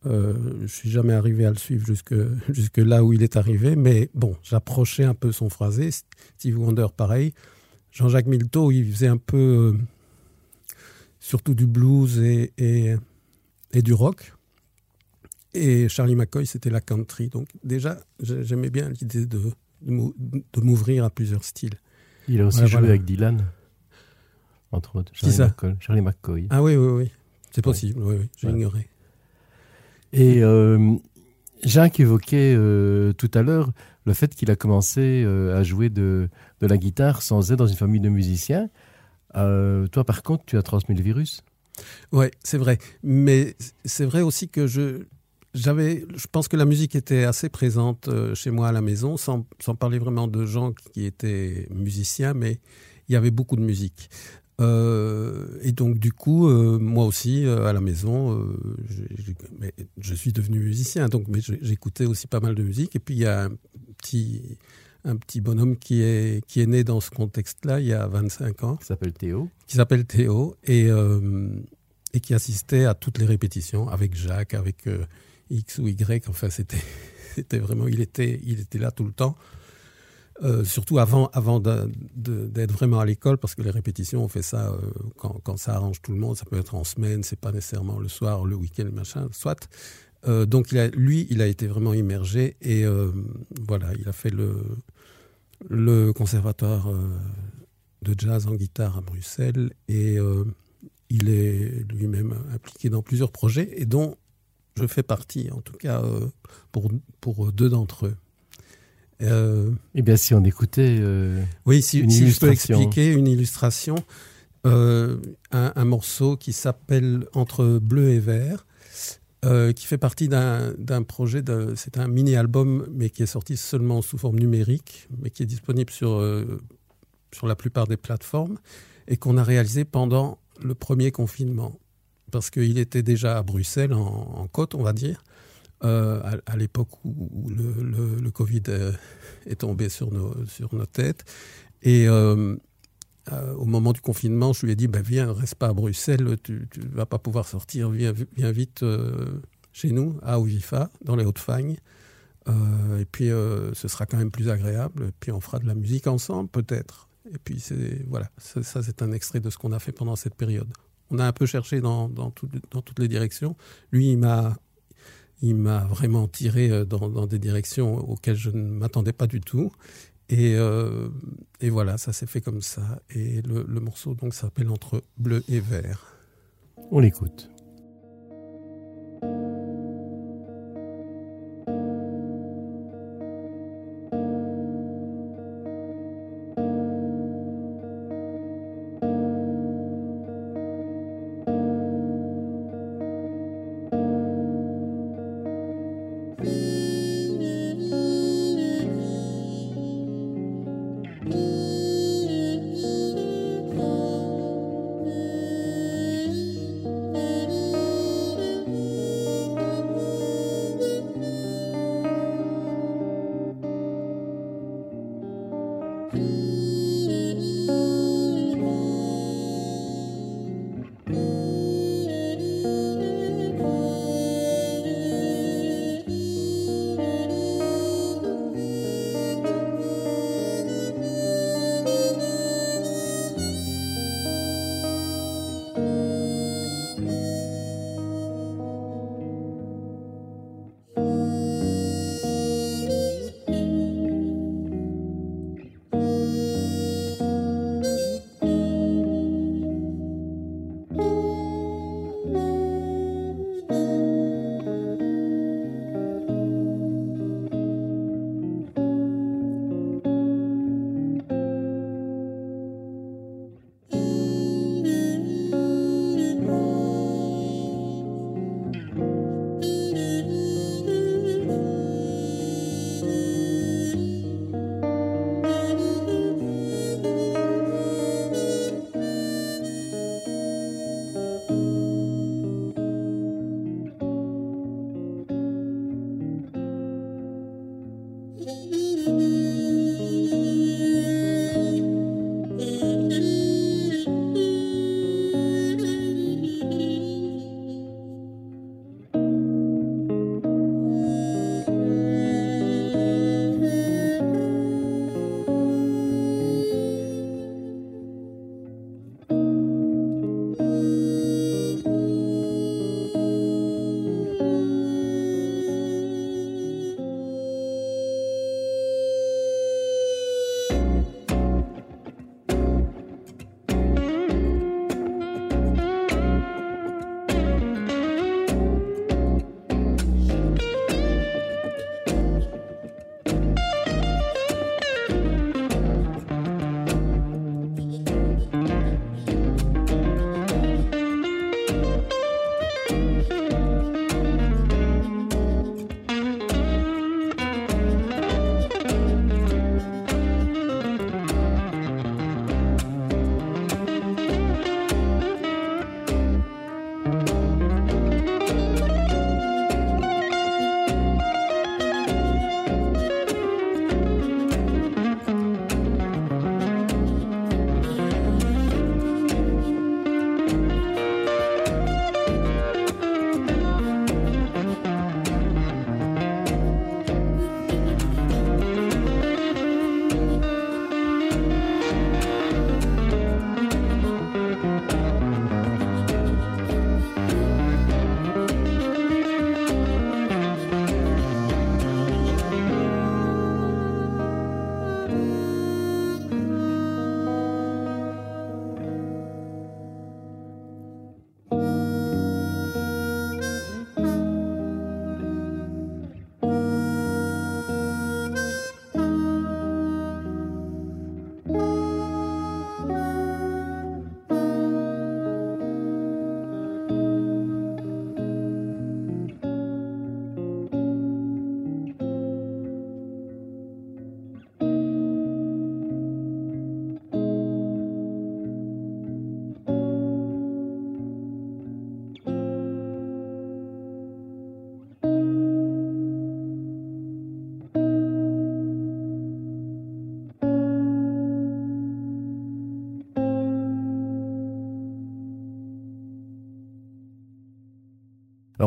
Euh, je suis jamais arrivé à le suivre jusque, jusque là où il est arrivé, mais bon, j'approchais un peu son phrasé. Steve Wonder, pareil. Jean-Jacques Milteau, il faisait un peu euh, surtout du blues et, et, et du rock. Et Charlie McCoy, c'était la country. Donc déjà, j'aimais bien l'idée de, de m'ouvrir à plusieurs styles. Il a aussi joué avec Dylan, entre autres. Charlie, McCoy, Charlie McCoy. Ah oui, oui, oui. C'est possible, oui, oui. J'ai ignoré. Et euh, Jacques évoquait euh, tout à l'heure le fait qu'il a commencé euh, à jouer de, de, la guitare sans être dans une famille de musiciens. toi, par contre, tu as transmis le virus? Oui, c'est vrai. Mais c'est vrai aussi que je, j'avais, je pense que la musique était assez présente euh, chez moi à la maison, sans, sans parler vraiment de gens qui étaient musiciens, mais il y avait beaucoup de musique. et donc du coup, moi aussi, à la maison, je suis devenu musicien, donc mais j'écoutais aussi pas mal de musique. Et puis il y a un petit, un petit bonhomme qui est, qui est né dans ce contexte-là il y a 25 ans. Qui s'appelle Théo. Qui s'appelle Théo et, et qui assistait à toutes les répétitions avec Jacques, avec X ou Y. Enfin, c'était, vraiment, il était, il était là tout le temps. Euh, surtout avant, avant d'être vraiment à l'école, parce que les répétitions, on fait ça euh, quand, ça arrange tout le monde. Ça peut être en semaine, c'est pas nécessairement le soir, le week-end, machin, soit. Euh, donc lui, il a été vraiment immergé et voilà, il a fait le, le conservatoire de jazz en guitare à Bruxelles et il est lui-même impliqué dans plusieurs projets et dont je fais partie, en tout cas pour, pour deux d'entre eux. Euh, eh bien, si on écoutait. Euh, oui, si, je peux expliquer une illustration, euh, un, morceau qui s'appelle Entre bleu et vert, qui fait partie d'un projet, c'est un mini-album, mais qui est sorti seulement sous forme numérique, mais qui est disponible sur, sur la plupart des plateformes, et qu'on a réalisé pendant le premier confinement, parce qu'il était déjà à Bruxelles, en, côte, on va dire. Euh, à, l'époque où, le, Covid euh, est tombé sur nos, sur nos têtes. Et euh, au moment du confinement, je lui ai dit bah, Viens, reste pas à Bruxelles, tu ne vas pas pouvoir sortir, viens, vite chez nous, à Ouvifa, dans les Hautes-Fagnes. et puis, ce sera quand même plus agréable. Et puis, on fera de la musique ensemble, peut-être. Et puis, voilà, ça c'est un extrait de ce qu'on a fait pendant cette période. On a un peu cherché dans, dans, dans toutes les directions. Lui, il m'a il m'a vraiment tiré euh, dans, des directions auxquelles je ne m'attendais pas du tout. Et, euh, voilà, ça s'est fait comme ça. Et le, le morceau donc s'appelle Entre bleu et vert. On l'écoute.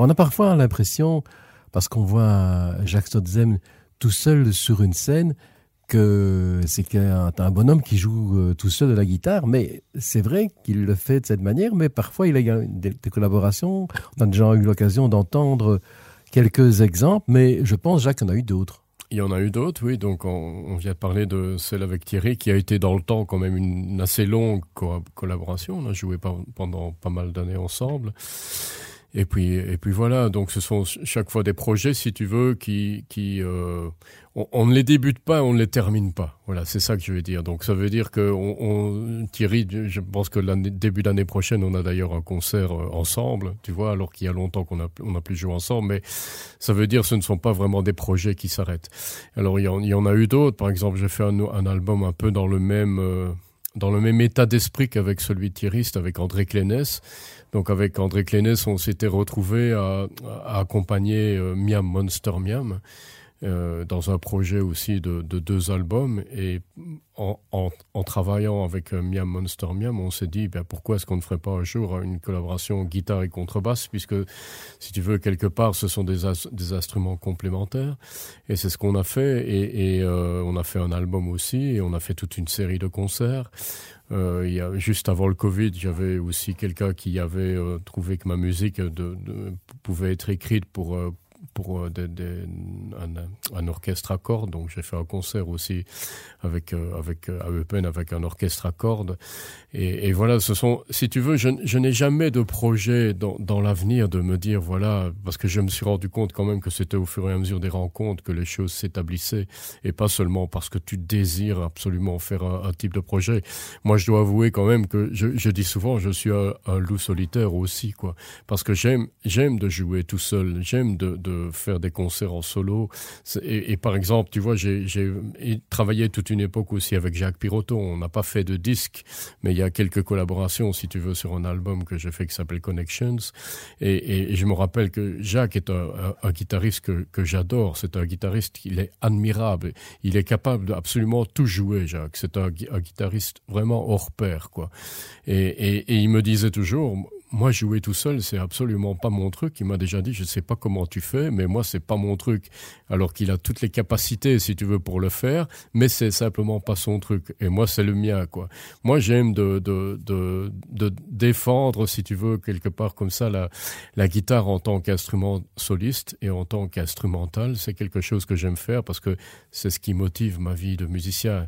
On a parfois l'impression, parce qu'on voit Jacques Stotzem tout seul sur une scène, que c'est un, un, bonhomme qui joue euh, tout seul de la guitare, mais c'est vrai qu'il le fait de cette manière, mais parfois il a des, des collaborations. On a déjà eu l'occasion d'entendre quelques exemples, mais je pense, Jacques, en a eu d'autres. Il y en a eu d'autres, oui. Donc, on, vient de parler de celle avec Thierry, qui a été dans le temps quand même une, assez longue co collaboration. On a joué pendant pas mal d'années ensemble. Et puis, et puis voilà, donc ce sont chaque fois des projets, si tu veux, qui, qui euh, on, ne les débute pas, on ne les termine pas. Voilà, c'est ça que je veux dire. Donc ça veut dire que on, on, Thierry, je pense que début d'année prochaine, on a d'ailleurs un concert euh, ensemble, tu vois, alors qu'il y a longtemps qu'on a, on a plus joué ensemble. Mais ça veut dire que ce ne sont pas vraiment des projets qui s'arrêtent. Alors il y, en, il y en a eu d'autres. Par exemple, j'ai fait un, un, album un peu dans le même euh, dans le même état d'esprit qu'avec celui de Thierry, avec André Clénès. Donc avec André Clénès, on s'était retrouvé à, accompagner euh, Miam Monster Miam euh, dans un projet aussi de, de deux albums. Et en, travaillant avec euh, Miam Monster Miam, on s'est dit ben, pourquoi est-ce qu'on ne ferait pas un jour une collaboration guitare et contrebasse, puisque si tu veux quelque part, ce sont des, instruments complémentaires. Et c'est ce qu'on a fait. Et, euh, on a fait un album aussi, et on a fait toute une série de concerts. Juste avant le Covid, j'avais aussi quelqu'un qui avait trouvé que ma musique pouvait être écrite pour, pour euh, un, orchestre à cordes. Donc j'ai fait un concert aussi avec, euh, avec à Eupen avec un orchestre à cordes. Et, voilà, ce sont, si tu veux, je, je n'ai jamais de projet dans, dans l'avenir de me dire voilà, parce que je me suis rendu compte quand même que c'était au fur et à mesure des rencontres que les choses s'établissaient et pas seulement parce que tu désires absolument faire un, type de projet. Moi, je dois avouer quand même que je, je dis souvent, je suis un, loup solitaire aussi, quoi, parce que j'aime j'aime de jouer tout seul, j'aime de faire des concerts en solo. Et, par exemple, tu vois, j'ai travaillé toute une époque aussi avec Jacques Pirotto. On n'a pas fait de disque, mais il y a quelques collaborations, si tu veux, sur un album que j'ai fait qui s'appelle Connections. Et, je me rappelle que Jacques est un, guitariste que, j'adore. C'est un guitariste, il est admirable. Il est capable d'absolument tout jouer, Jacques. C'est un, guitariste vraiment hors pair, quoi. Et il me disait toujours, moi jouer tout seul c'est absolument pas mon truc. Il m'a déjà dit je sais pas comment tu fais mais moi c'est pas mon truc. Alors qu'il a toutes les capacités si tu veux pour le faire mais c'est simplement pas son truc. Et moi c'est le mien quoi. Moi j'aime de, de, de, de défendre si tu veux quelque part comme ça la, la guitare en tant qu'instrument soliste et en tant qu'instrumental. C'est quelque chose que j'aime faire parce que c'est ce qui motive ma vie de musicien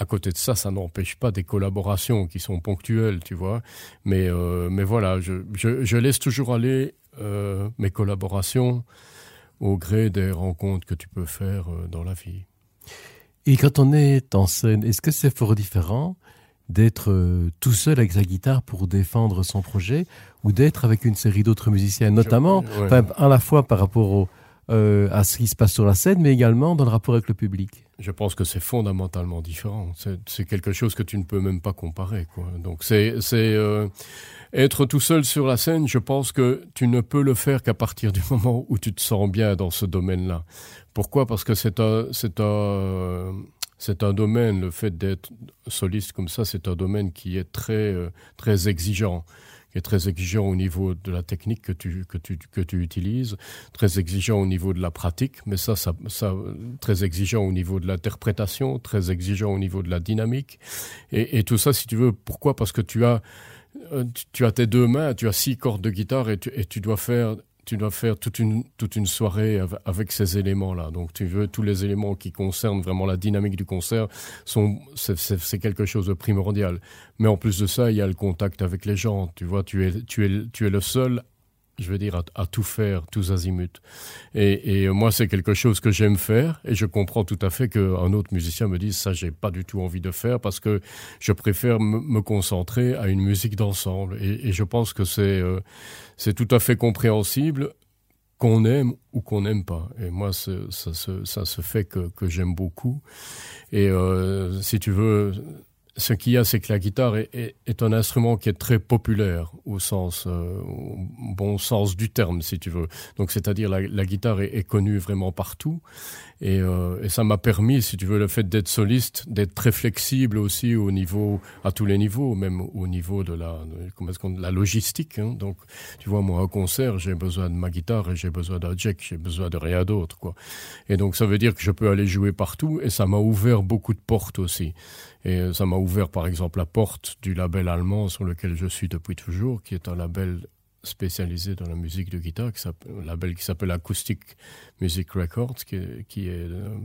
à côté de ça, ça n'empêche pas des collaborations qui sont ponctuelles, tu vois. Mais, euh, mais voilà, je, je, je laisse toujours aller euh, mes collaborations au gré des rencontres que tu peux faire euh, dans la vie. Et quand on est en scène, est-ce que c'est fort différent d'être tout seul avec sa guitare pour défendre son projet ou d'être avec une série d'autres musiciens, notamment je, ouais. à la fois par rapport au, euh, à ce qui se passe sur la scène, mais également dans le rapport avec le public Je pense que c'est fondamentalement différent. C'est quelque chose que tu ne peux même pas comparer. Donc c'est euh, être tout seul sur la scène, je pense que tu ne peux le faire qu'à partir du moment où tu te sens bien dans ce domaine-là. Pourquoi? Parce que c'est un... un c'est un domaine, le fait d'être soliste comme ça, c'est un domaine qui est très, euh, très exigeant qui est très exigeant au niveau de la technique que tu, que tu, que tu utilises, très exigeant au niveau de la pratique, mais ça, ça, ça très exigeant au niveau de l'interprétation, très exigeant au niveau de la dynamique. Et, et tout ça, si tu veux, pourquoi? Parce que tu as, euh, tu as tes deux mains, tu as six cordes de guitare et tu, et tu dois faire tu dois faire toute une, soirée avec ces éléments-là. Donc tu veux tous les éléments qui concernent vraiment la dynamique du concert, c'est quelque chose de primordial. Mais en plus de ça, il y a le contact avec les gens. Tu vois, tu es le seul je veux dire, à, tout faire, tous azimuts. Et, moi, c'est quelque chose que j'aime faire, et je comprends tout à fait qu'un autre musicien me dise ça, j'ai pas du tout envie de faire, parce que je préfère me concentrer à une musique d'ensemble. Et, je pense que c'est euh, c'est tout à fait compréhensible qu'on aime ou qu'on n'aime pas. Et moi, ça, se fait que, que j'aime beaucoup. Et euh, si tu veux, ce qu'il y a, c'est que la guitare est, un instrument qui est très populaire au sens, euh, bon sens du terme, si tu veux. Donc, c'est-à-dire la, la guitare est, connue vraiment partout. Et, euh, et ça m'a permis, si tu veux, le fait d'être soliste, d'être très flexible aussi au niveau, à tous les niveaux, même au niveau de la, comment est-ce qu'on, la logistique. Hein. Donc, tu vois, moi, au concert, j'ai besoin de ma guitare et j'ai besoin d'un jack, j'ai besoin de rien d'autre, quoi. Et donc, ça veut dire que je peux aller jouer partout et ça m'a ouvert beaucoup de portes aussi. Et ça m'a ouvert, par exemple, la porte du label allemand sur lequel je suis depuis toujours, qui est un label spécialisé dans la musique de guitare, qui un label qui s'appelle Acoustic Music Records, qui est, euh,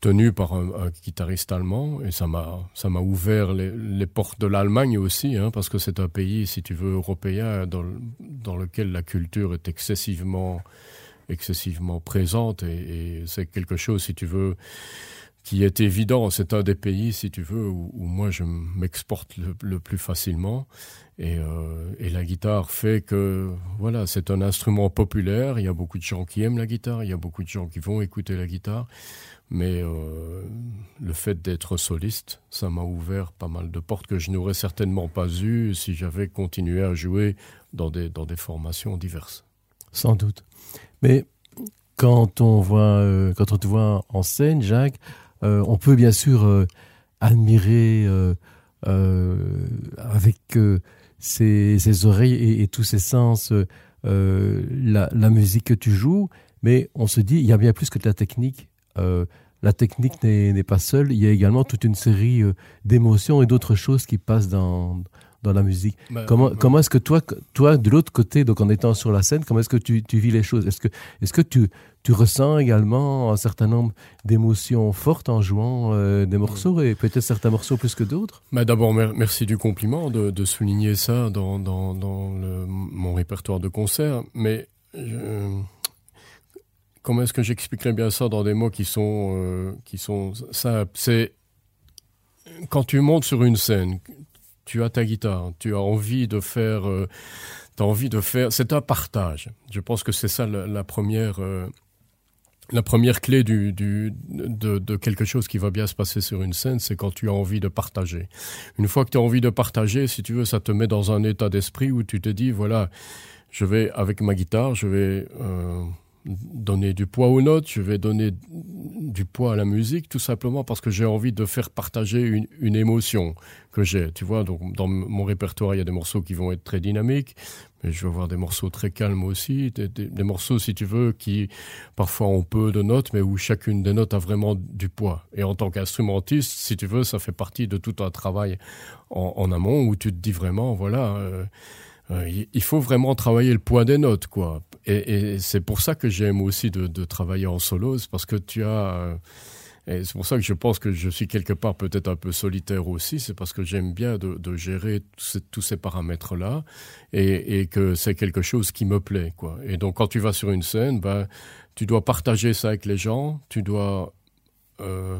tenu par un, guitariste allemand. Et ça m'a, ça m'a ouvert les, portes de l'Allemagne aussi, hein, parce que c'est un pays, si tu veux, européen, dans, lequel la culture est excessivement, excessivement présente. Et c'est quelque chose, si tu veux, qui est évident. C'est un des pays, si tu veux, où, moi je m'exporte le, plus facilement. Et, euh, et, la guitare fait que voilà, c'est un instrument populaire. Il y a beaucoup de gens qui aiment la guitare, il y a beaucoup de gens qui vont écouter la guitare. Mais euh, le fait d'être soliste, ça m'a ouvert pas mal de portes que je n'aurais certainement pas eues si j'avais continué à jouer dans des, dans des formations diverses. Sans doute. Mais quand on, voit, euh, quand on te voit en scène, Jacques, euh, on peut bien sûr euh, admirer euh, avec ses, oreilles et, tous ses sens la, la musique que tu joues, mais on se dit il y a bien plus que de la technique. La technique n'est pas seule, il y a également toute une série d'émotions et d'autres choses qui passent dans, dans la musique. Bah, comment bah, comment est-ce que toi, toi de l'autre côté, donc en étant sur la scène, comment est-ce que tu, tu vis les choses? Est-ce que, est -ce que tu, tu ressens également un certain nombre d'émotions fortes en jouant euh, des morceaux et peut-être certains morceaux plus que d'autres? Bah, D'abord, mer merci du compliment de, de souligner ça dans, dans, dans le, mon répertoire de concert. Mais comment est-ce que j'expliquerai bien ça dans des mots qui sont, euh, qui sont simples C'est quand tu montes sur une scène, tu as ta guitare, tu as envie de faire, euh, envie de faire, c'est un partage. Je pense que c'est ça la, première. Euh, la première clé de, de quelque chose qui va bien se passer sur une scène, c'est quand tu as envie de partager. Une fois que tu as envie de partager, si tu veux, ça te met dans un état d'esprit où tu te dis, voilà, je vais, avec ma guitare, je vais euh, donner du poids aux notes, je vais donner du poids à la musique, tout simplement parce que j'ai envie de faire partager une, émotion que j'ai. Tu vois, donc dans mon répertoire, il y a des morceaux qui vont être très dynamiques, mais je vais avoir des morceaux très calmes aussi, des, morceaux, si tu veux, qui parfois ont peu de notes, mais où chacune des notes a vraiment du poids. Et en tant qu'instrumentiste, si tu veux, ça fait partie de tout un travail en, en amont où tu te dis vraiment, voilà. Euh, Euh, il faut vraiment travailler le poids des notes quoi et, et c'est pour ça que j'aime aussi de, travailler en solo parce que tu as euh, c'est pour ça que je pense que je suis quelque part peut-être un peu solitaire aussi c'est parce que j'aime bien de, gérer tous ces, tous ces paramètres là et, et que c'est quelque chose qui me plaît quoi. Et donc quand tu vas sur une scène ben tu dois partager ça avec les gens tu dois euh,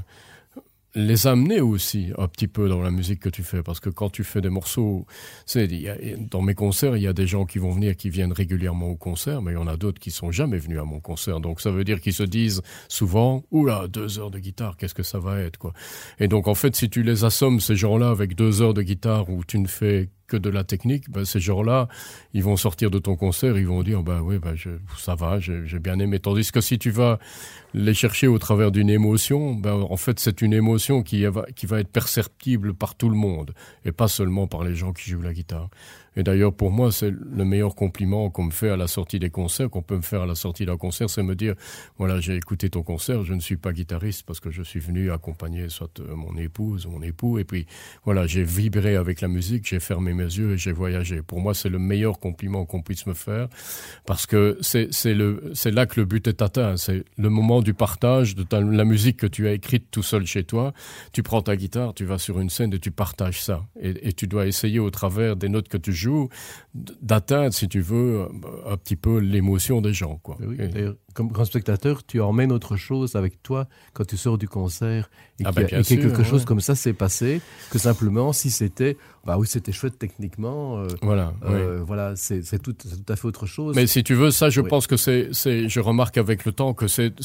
les amener aussi un petit peu dans la musique que tu fais. Parce que quand tu fais des morceaux c'est dans mes concerts il ya des gens qui vont venir qui viennent régulièrement au concert mais il y en a d'autres qui sont jamais venus à mon concert. Donc ça veut dire qu'ils se disent souvent ou là deux heures de guitare qu'est-ce que ça va être quoi. Et donc en fait si tu les assommes ces gens là avec deux heures de guitare où tu ne fais que de la technique ben, ces gens là ils vont sortir de ton concert ils vont dire bah oui ben, je, ça va j'ai bien aimé. Tandis que si tu vas les chercher au travers d'une émotion ben, en fait c'est une émotion qui va être perceptible par tout le monde et pas seulement par les gens qui jouent la guitare Et d'ailleurs, pour moi, c'est le meilleur compliment qu'on me fait à la sortie des concerts, qu'on peut me faire à la sortie d'un concert, c'est me dire, voilà, j'ai écouté ton concert, je ne suis pas guitariste parce que je suis venu accompagner soit euh, mon épouse ou mon époux, et puis voilà, j'ai vibré avec la musique, j'ai fermé mes yeux et j'ai voyagé. Pour moi, c'est le meilleur compliment qu'on puisse me faire parce que c'est là que le but est atteint. C'est le moment du partage de la musique que tu as écrite tout seul chez toi. Tu prends ta guitare, tu vas sur une scène et tu partages ça. Et tu dois essayer au travers des notes que tu joues joue d'atteindre si tu veux un petit peu l'émotion des gens quoi oui, et... comme grand spectateur tu emmènes autre chose avec toi quand tu sors du concert et, ah, ben, a, et sûr, quelque chose comme ça s'est passé que simplement si c'était bah oui c'était chouette techniquement euh, voilà euh, oui. voilà c'est tout, tout à fait autre chose mais si tu veux ça je oui. pense que c'est je remarque avec le temps que c'est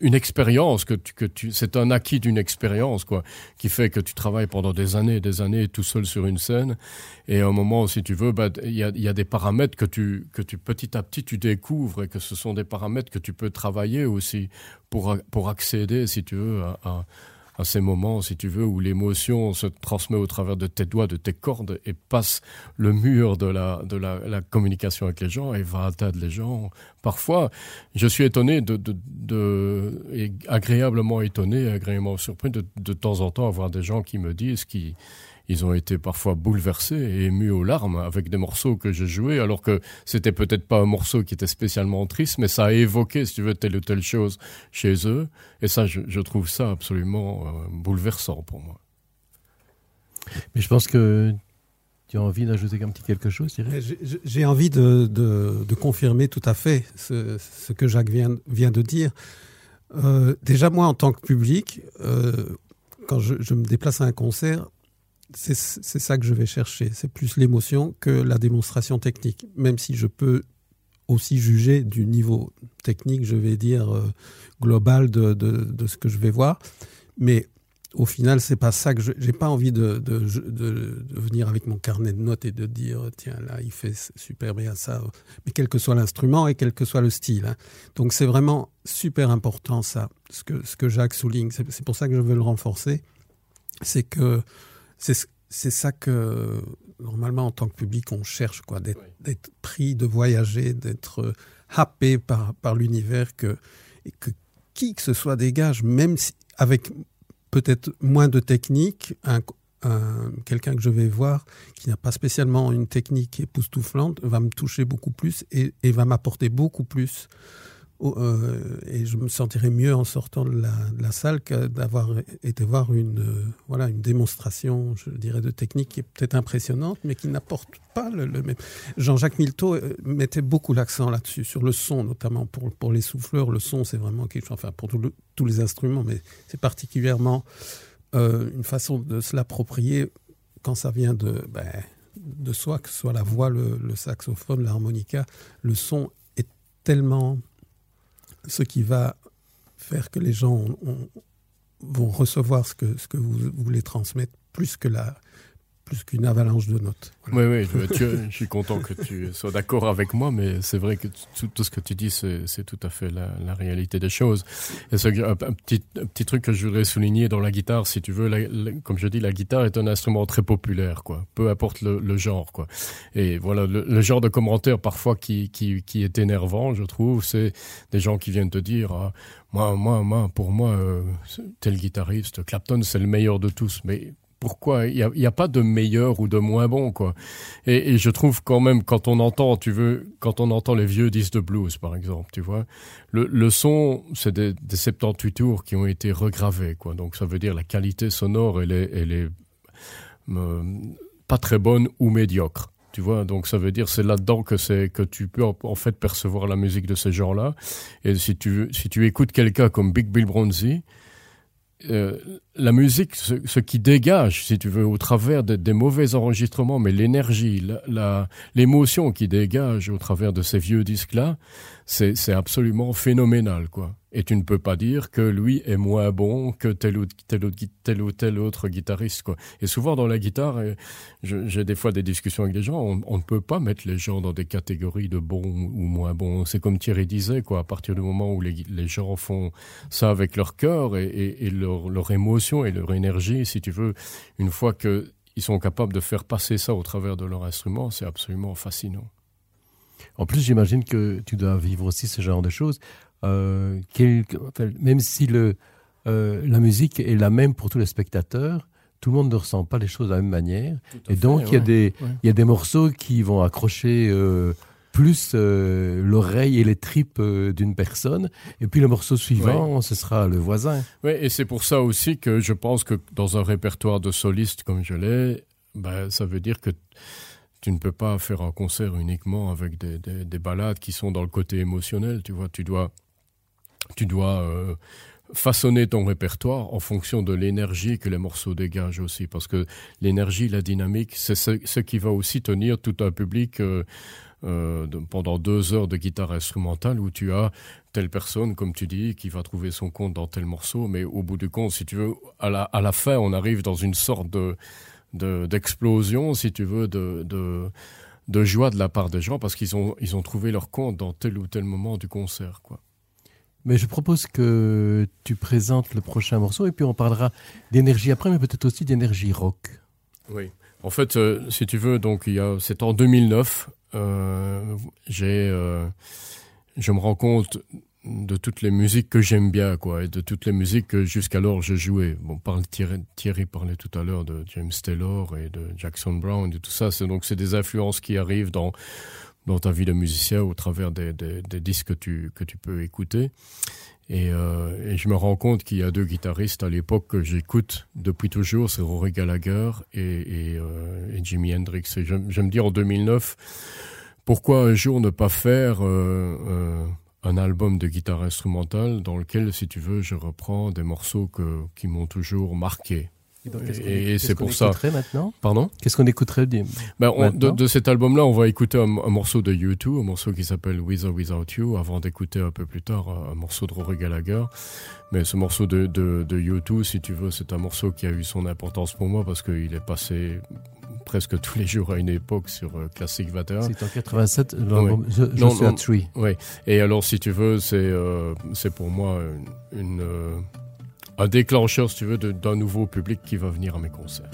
une expérience que tu, que tu c'est un acquis d'une expérience quoi qui fait que tu travailles pendant des années et des années tout seul sur une scène. Et à un moment si tu veux bah, il y, a, y a des paramètres que tu que tu petit à petit tu découvres et que ce sont des paramètres que tu peux travailler aussi pour pour accéder si tu veux à, à à ces moments, si tu veux, où l'émotion se transmet au travers de tes doigts, de tes cordes et passe le mur de la, de la, la communication avec les gens et va atteindre les gens. Parfois, je suis étonné de, de, de et agréablement étonné, agréablement surpris de, de temps en temps avoir des gens qui me disent qui ils ont été parfois bouleversés et émus aux larmes avec des morceaux que j'ai joués, alors que c'était peut-être pas un morceau qui était spécialement triste, mais ça a évoqué, si tu veux, telle ou telle chose chez eux. Et ça, je, je trouve ça absolument euh, bouleversant pour moi. Mais je pense que tu as envie d'ajouter un petit quelque chose, J'ai envie de, de, de, confirmer tout à fait ce, ce que Jacques vient, vient de dire. Euh, déjà, moi, en tant que public, euh, quand je, je me déplace à un concert, c'est ça que je vais chercher. C'est plus l'émotion que la démonstration technique. Même si je peux aussi juger du niveau technique, je vais dire, euh, global de, de, ce que je vais voir. Mais au final, c'est pas ça que je j'ai pas envie de, de, venir avec mon carnet de notes et de dire tiens là il fait super bien ça, mais quel que soit l'instrument et quel que soit le style. Hein. Donc c'est vraiment super important ça, ce que ce que Jacques souligne. C'est pour ça que je veux le renforcer, c'est que c'est ça que normalement en tant que public on cherche quoi d'être oui. pris de voyager d'être euh, happé par par l'univers que et que qui que ce soit dégage même si, avec peut-être moins de technique un, un quelqu'un que je vais voir qui n'a pas spécialement une technique époustouflante va me toucher beaucoup plus et, et va m'apporter beaucoup plus euh, et je me sentirais mieux en sortant de la, salle que d'avoir été voir une, euh, voilà, une démonstration, je dirais, de technique qui est peut-être impressionnante, mais qui n'apporte pas le, même. Jean-Jacques Milteau euh, mettait beaucoup l'accent là-dessus, sur le son, notamment pour, pour les souffleurs. Le son, c'est vraiment quelque chose, enfin, pour tous les instruments, mais c'est particulièrement une façon de se l'approprier quand ça vient de, ben, de soi, que ce soit la voix, le saxophone, l'harmonica. Le son est tellement ce qui va faire que les gens ont, ont, vont recevoir ce que, ce que vous voulez transmettre plus que la, plus qu'une avalanche de notes. Oui, oui, je, suis content que tu sois d'accord avec moi, mais c'est vrai que tout, ce que tu dis, c'est tout à fait la, réalité des choses. Et ce, un, petit, truc que je voudrais souligner dans la guitare, si tu veux, comme je dis, la guitare est un instrument très populaire, quoi. Peu importe le, genre, quoi. Et voilà, le, genre de commentaire parfois qui est énervant, je trouve, c'est des gens qui viennent te dire, ah, moi, moi, moi, pour moi, euh, tel guitariste, Clapton, c'est le meilleur de tous, mais pourquoi il n'y a, pas de meilleur ou de moins bon quoi. Et, je trouve quand même quand on entend tu veux quand on entend les vieux disques de blues par exemple tu vois. Le, son c'est des, des 78 tours qui ont été regravés quoi. Donc ça veut dire la qualité sonore elle est, elle est euh, pas très bonne ou médiocre tu vois. Donc ça veut dire c'est là dedans que c'est que tu peux en, fait percevoir la musique de ces gens là et si tu si tu écoutes quelqu'un comme big bill bronzy euh, la musique ce, ce qui dégage si tu veux au travers de, des mauvais enregistrements mais l'énergie l'émotion qui dégage au travers de ces vieux disques là c'est absolument phénoménal quoi. Et tu ne peux pas dire que lui est moins bon que tel ou tel autre guitariste quoi. Et souvent dans la guitare j'ai des fois des discussions avec des gens on, ne peut pas mettre les gens dans des catégories de bon ou moins bon. C'est comme Thierry disait quoi à partir du moment où les, gens font ça avec leur coeur et, leur émotion et leur énergie si tu veux une fois que ils sont capables de faire passer ça au travers de leur instrument c'est absolument fascinant En plus, j'imagine que tu dois vivre aussi ce genre de choses. Euh, quel, même si le, euh, la musique est la même pour tous les spectateurs, tout le monde ne ressent pas les choses de la même manière. Et donc, il ouais, ouais. y, y a des morceaux qui vont accrocher euh, plus euh, l'oreille et les tripes euh, d'une personne. Et puis le morceau suivant, ouais. ce sera le voisin. Oui, et c'est pour ça aussi que je pense que dans un répertoire de soliste comme je l'ai, ben, ça veut dire que tu ne peux pas faire un concert uniquement avec des, des, des balades qui sont dans le côté émotionnel tu vois. Tu dois tu dois euh, façonner ton répertoire en fonction de l'énergie que les morceaux dégagent aussi. Parce que l'énergie la dynamique c'est ce, qui va aussi tenir tout un public euh, euh, pendant deux heures de guitare instrumentale où tu as telle personne, comme tu dis, qui va trouver son compte dans tel morceau, mais au bout du compte, si tu veux, à la, à la fin, on arrive dans une sorte de d'explosion, si tu veux, de, de, de joie de la part des gens parce qu'ils ont, ils ont trouvé leur compte dans tel ou tel moment du concert. Quoi. Mais je propose que tu présentes le prochain morceau et puis on parlera d'énergie après, mais peut-être aussi d'énergie rock. Oui. En fait, euh, si tu veux, donc il y a, c'est en 2009. Euh, j'ai, euh, je me rends compte de toutes les musiques que j'aime bien, quoi, et de toutes les musiques que jusqu'alors je jouais. Bon, Thierry, Thierry parlait tout à l'heure de James Taylor et de Jackson Brown et tout ça. C'est donc c'est des influences qui arrivent dans dans ta vie de musicien au travers des, des, disques que tu que tu peux écouter. Et, euh, et je me rends compte qu'il y a deux guitaristes à l'époque que j'écoute depuis toujours, c'est Rory Gallagher et, et, euh, Jimi Hendrix. Et je, me dis en 2009, pourquoi un jour ne pas faire euh, un album de guitare instrumentale dans lequel, si tu veux, je reprends des morceaux que, qui m'ont toujours marqué. Et, et c'est pour ça. maintenant? Pardon? Qu'est-ce qu'on écouterait ben, on, de, de, cet album-là, on va écouter un, un morceau de U2, un morceau qui s'appelle With or Without You, avant d'écouter un peu plus tard un morceau de Rory Gallagher. Mais ce morceau de, de, de U2, si tu veux, c'est un morceau qui a eu son importance pour moi parce qu'il est passé presque tous les jours à une époque sur euh, Classic 21. C'est en 87, oui. je, je non, suis non, à Tree. Oui, et alors si tu veux, c'est euh, pour moi une... une euh, un déclencheur, si tu veux, d'un nouveau public qui va venir à mes concerts.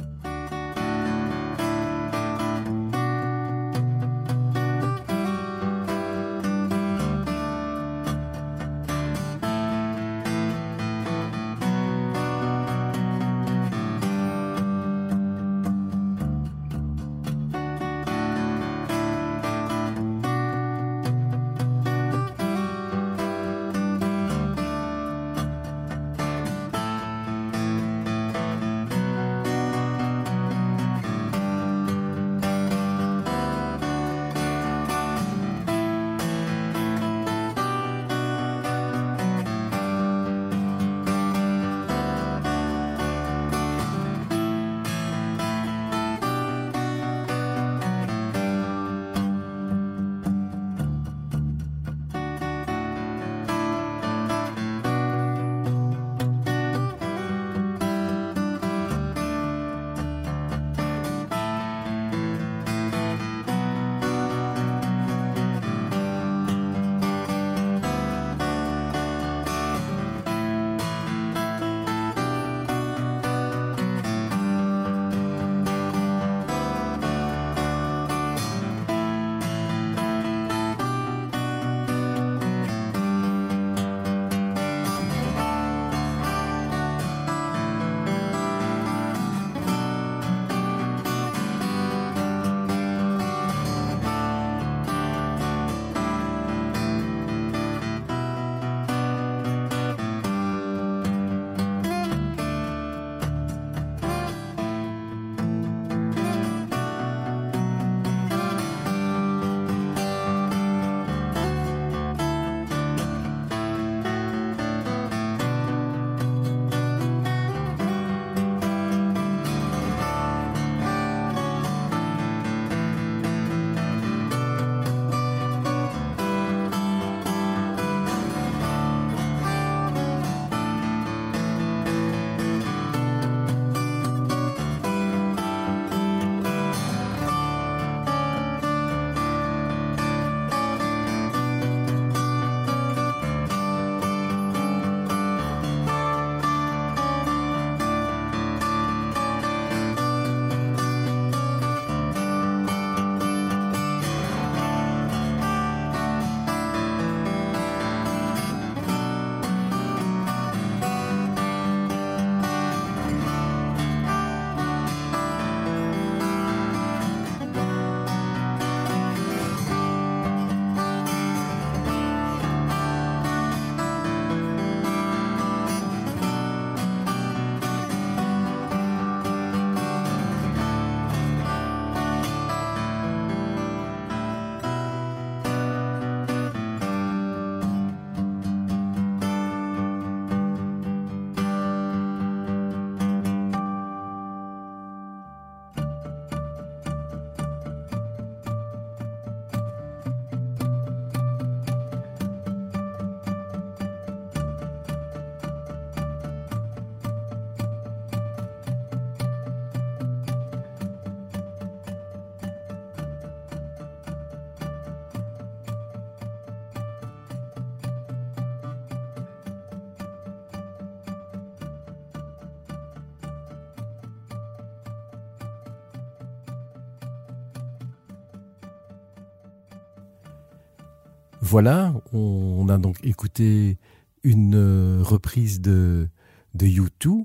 Voilà, on, a donc écouté une euh, reprise de, de U2.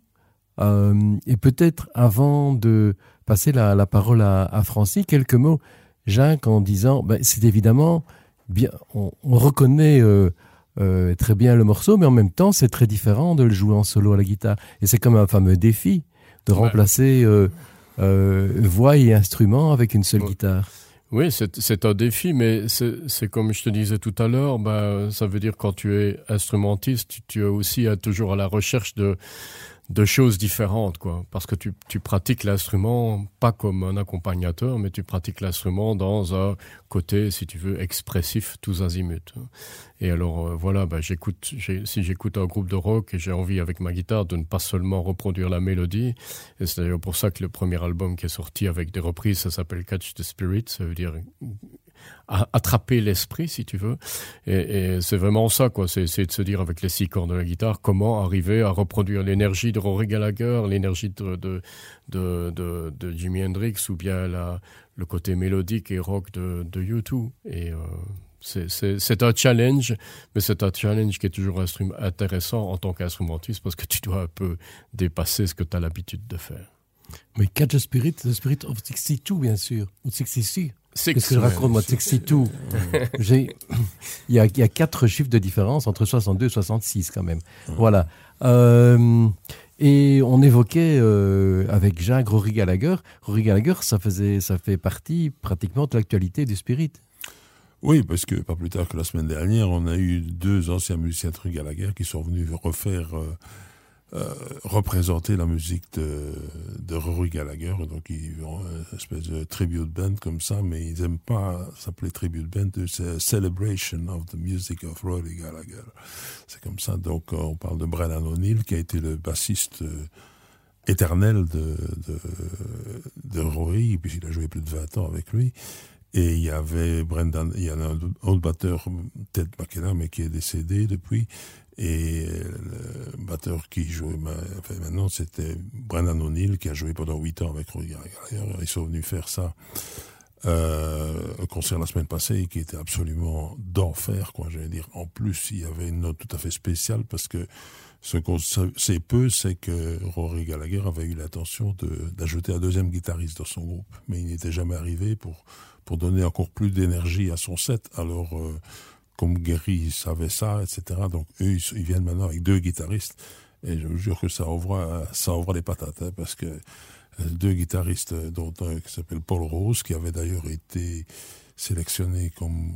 Euh, et peut-être avant de passer la, parole à, à, Francis, quelques mots, Jacques, en disant, ben, c'est évidemment bien, on, reconnaît euh, très bien le morceau, mais en même temps, c'est très différent de le jouer en solo à la guitare. Et c'est comme un fameux défi de remplacer voix et instruments avec une seule guitare. Oui, c'est un défi, mais c'est comme je te disais tout à l'heure, bah, ça veut dire quand tu es instrumentiste, tu, es aussi toujours à la recherche de, de choses différentes, quoi. Parce que tu, pratiques l'instrument pas comme un accompagnateur, mais tu pratiques l'instrument dans un côté, si tu veux, expressif tous azimuts. Et alors, euh, voilà, bah, j'écoute, si j'écoute un groupe de rock et j'ai envie avec ma guitare de ne pas seulement reproduire la mélodie, et c'est d'ailleurs pour ça que le premier album qui est sorti avec des reprises, ça s'appelle Catch the Spirit, ça veut dire attraper l'esprit, si tu veux. Et, c'est vraiment ça, quoi. C'est de se dire avec les six cordes de la guitare comment arriver à reproduire l'énergie de Rory Gallagher, l'énergie de de, de, Jimi Hendrix ou bien la, le côté mélodique et rock de, de U2. Et euh, c'est un challenge, mais c'est un challenge qui est toujours intéressant en tant qu'instrumentiste parce que tu dois un peu dépasser ce que tu as l'habitude de faire. Mais Catch the Spirit, the Spirit of 62, bien sûr, ou 66. Qu'est-ce que je raconte, moi, 62 Il y a, y a quatre chiffres de différence entre 62 et 66, quand même. Voilà. Euh, et on évoquait euh, avec Jacques Rory Gallagher. Rory Gallagher, ça, faisait, ça fait partie pratiquement de l'actualité du Spirit. Oui, parce que pas plus tard que la semaine dernière, on a eu deux anciens musiciens de Gallagher qui sont venus refaire euh, euh, représenter la musique de, Rory Gallagher. Donc, ils ont une espèce de tribute band comme ça, mais ils n'aiment pas s'appeler tribute band, c'est Celebration of the Music of Rory Gallagher. C'est comme ça. Donc, euh, on parle de Brennan O'Neill, qui a été le bassiste euh, éternel de, de, de Rory, puisqu'il a joué plus de 20 ans avec lui. Et il y avait Brendan, il y en a un autre batteur, Ted McKenna, mais qui est décédé depuis. Et le batteur qui jouait maintenant, c'était Brennan O'Neill, qui a joué pendant huit ans avec Roy Gallagher. Ils sont venus faire ça. Euh, un concert la semaine passée qui était absolument d'enfer, quoi, j'allais dire. En plus, il y avait une note tout à fait spéciale parce que ce qu'on sait peu, c'est que Rory Gallagher avait eu l'intention d'ajouter un deuxième guitariste dans son groupe, mais il n'était jamais arrivé pour pour donner encore plus d'énergie à son set. Alors euh, comme Gary savait ça, etc. Donc eux, ils, viennent maintenant avec deux guitaristes. Et je vous jure que ça ouvre, ça ouvre les patates, hein, parce que euh, deux guitaristes, dont un qui s'appelle Paul Rose, qui avait d'ailleurs été sélectionné comme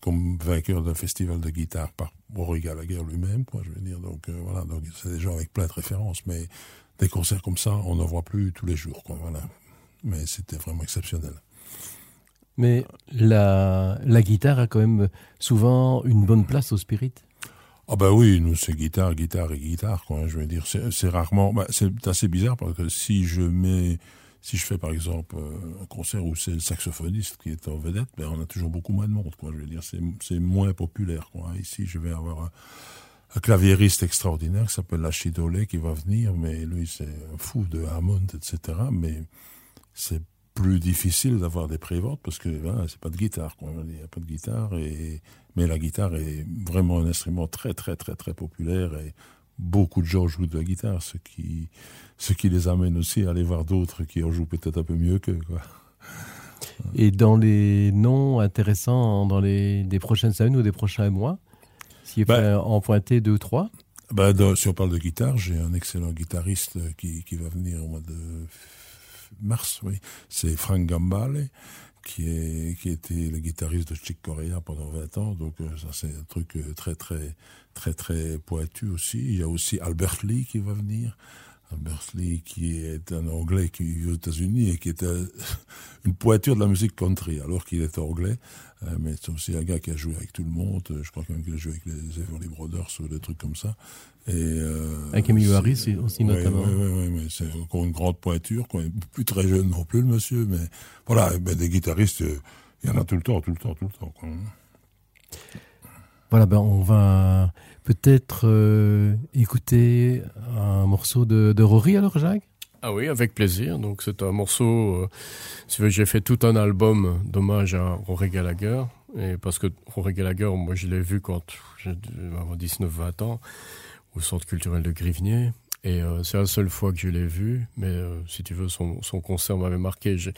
comme vainqueur d'un festival de guitare par Rory Gallagher lui-même, quoi, je veux dire. Donc euh, voilà, donc c'est des gens avec plein de références, mais des concerts comme ça, on n'en voit plus tous les jours, quoi, voilà. Mais c'était vraiment exceptionnel. Mais la, la guitare a quand même souvent une bonne place au spirit. Ah bah oui, nous c'est guitare, guitare et guitare quoi. Je veux dire, c'est rarement, bah, c'est assez bizarre parce que si je mets, si je fais par exemple euh, un concert où c'est le saxophoniste qui est en vedette, ben on a toujours beaucoup moins de monde. Je veux dire, c'est moins populaire. Ici, je vais avoir un, un claviériste extraordinaire qui s'appelle Lachidolé qui va venir, mais lui c'est fou de Hammond, etc. Mais c'est plus difficile d'avoir des préventes parce que voilà, c'est pas de guitare, quoi. Il n'y a pas de guitare et, mais la guitare est vraiment un instrument très, très, très, très populaire et beaucoup de gens jouent de la guitare, ce qui, ce qui les amène aussi à aller voir d'autres qui en jouent peut-être un peu mieux qu'eux, quoi. Et dans les noms intéressants dans les des prochaines semaines ou des prochains mois, s'il ben, faut en pointer deux ou trois ben, Si on parle de guitare, j'ai un excellent guitariste qui, qui va venir au mois de mars, oui. C'est Frank Gambale, qui, est, qui était le guitariste de Chick Corea pendant 20 ans. Donc, euh, ça, c'est un truc euh, très, très, très, très pointu aussi. Il y a aussi Albert Lee qui va venir. Lee, qui est un Anglais qui vit aux États-Unis et qui est une pointure de la musique country, alors qu'il est anglais. Euh, mais c'est aussi un gars qui a joué avec tout le monde. Je crois quand même qu'il a joué avec les Everly Brothers ou des trucs comme ça. Et, euh, avec Emilio Harris aussi notamment. Oui, oui, oui, mais c'est encore une grande pointure. Quoi. Plus très jeune non plus, le monsieur. Mais voilà, ben, des guitaristes, euh, il y en a tout le temps, tout le temps, tout le temps. Quoi. Voilà, ben on va peut-être euh, écouter un morceau de, Rory alors, Jacques? Ah oui, avec plaisir. Donc c'est un morceau. Euh, j'ai fait tout un album d'hommage à Rory Gallagher. Et parce que Rory Gallagher, moi je l'ai vu quand j'avais 19-20 ans au centre culturel de Grivnier. Et euh, c'est la seule fois que je l'ai vu. Mais euh, si tu veux, son, concert m'avait marqué. J'ai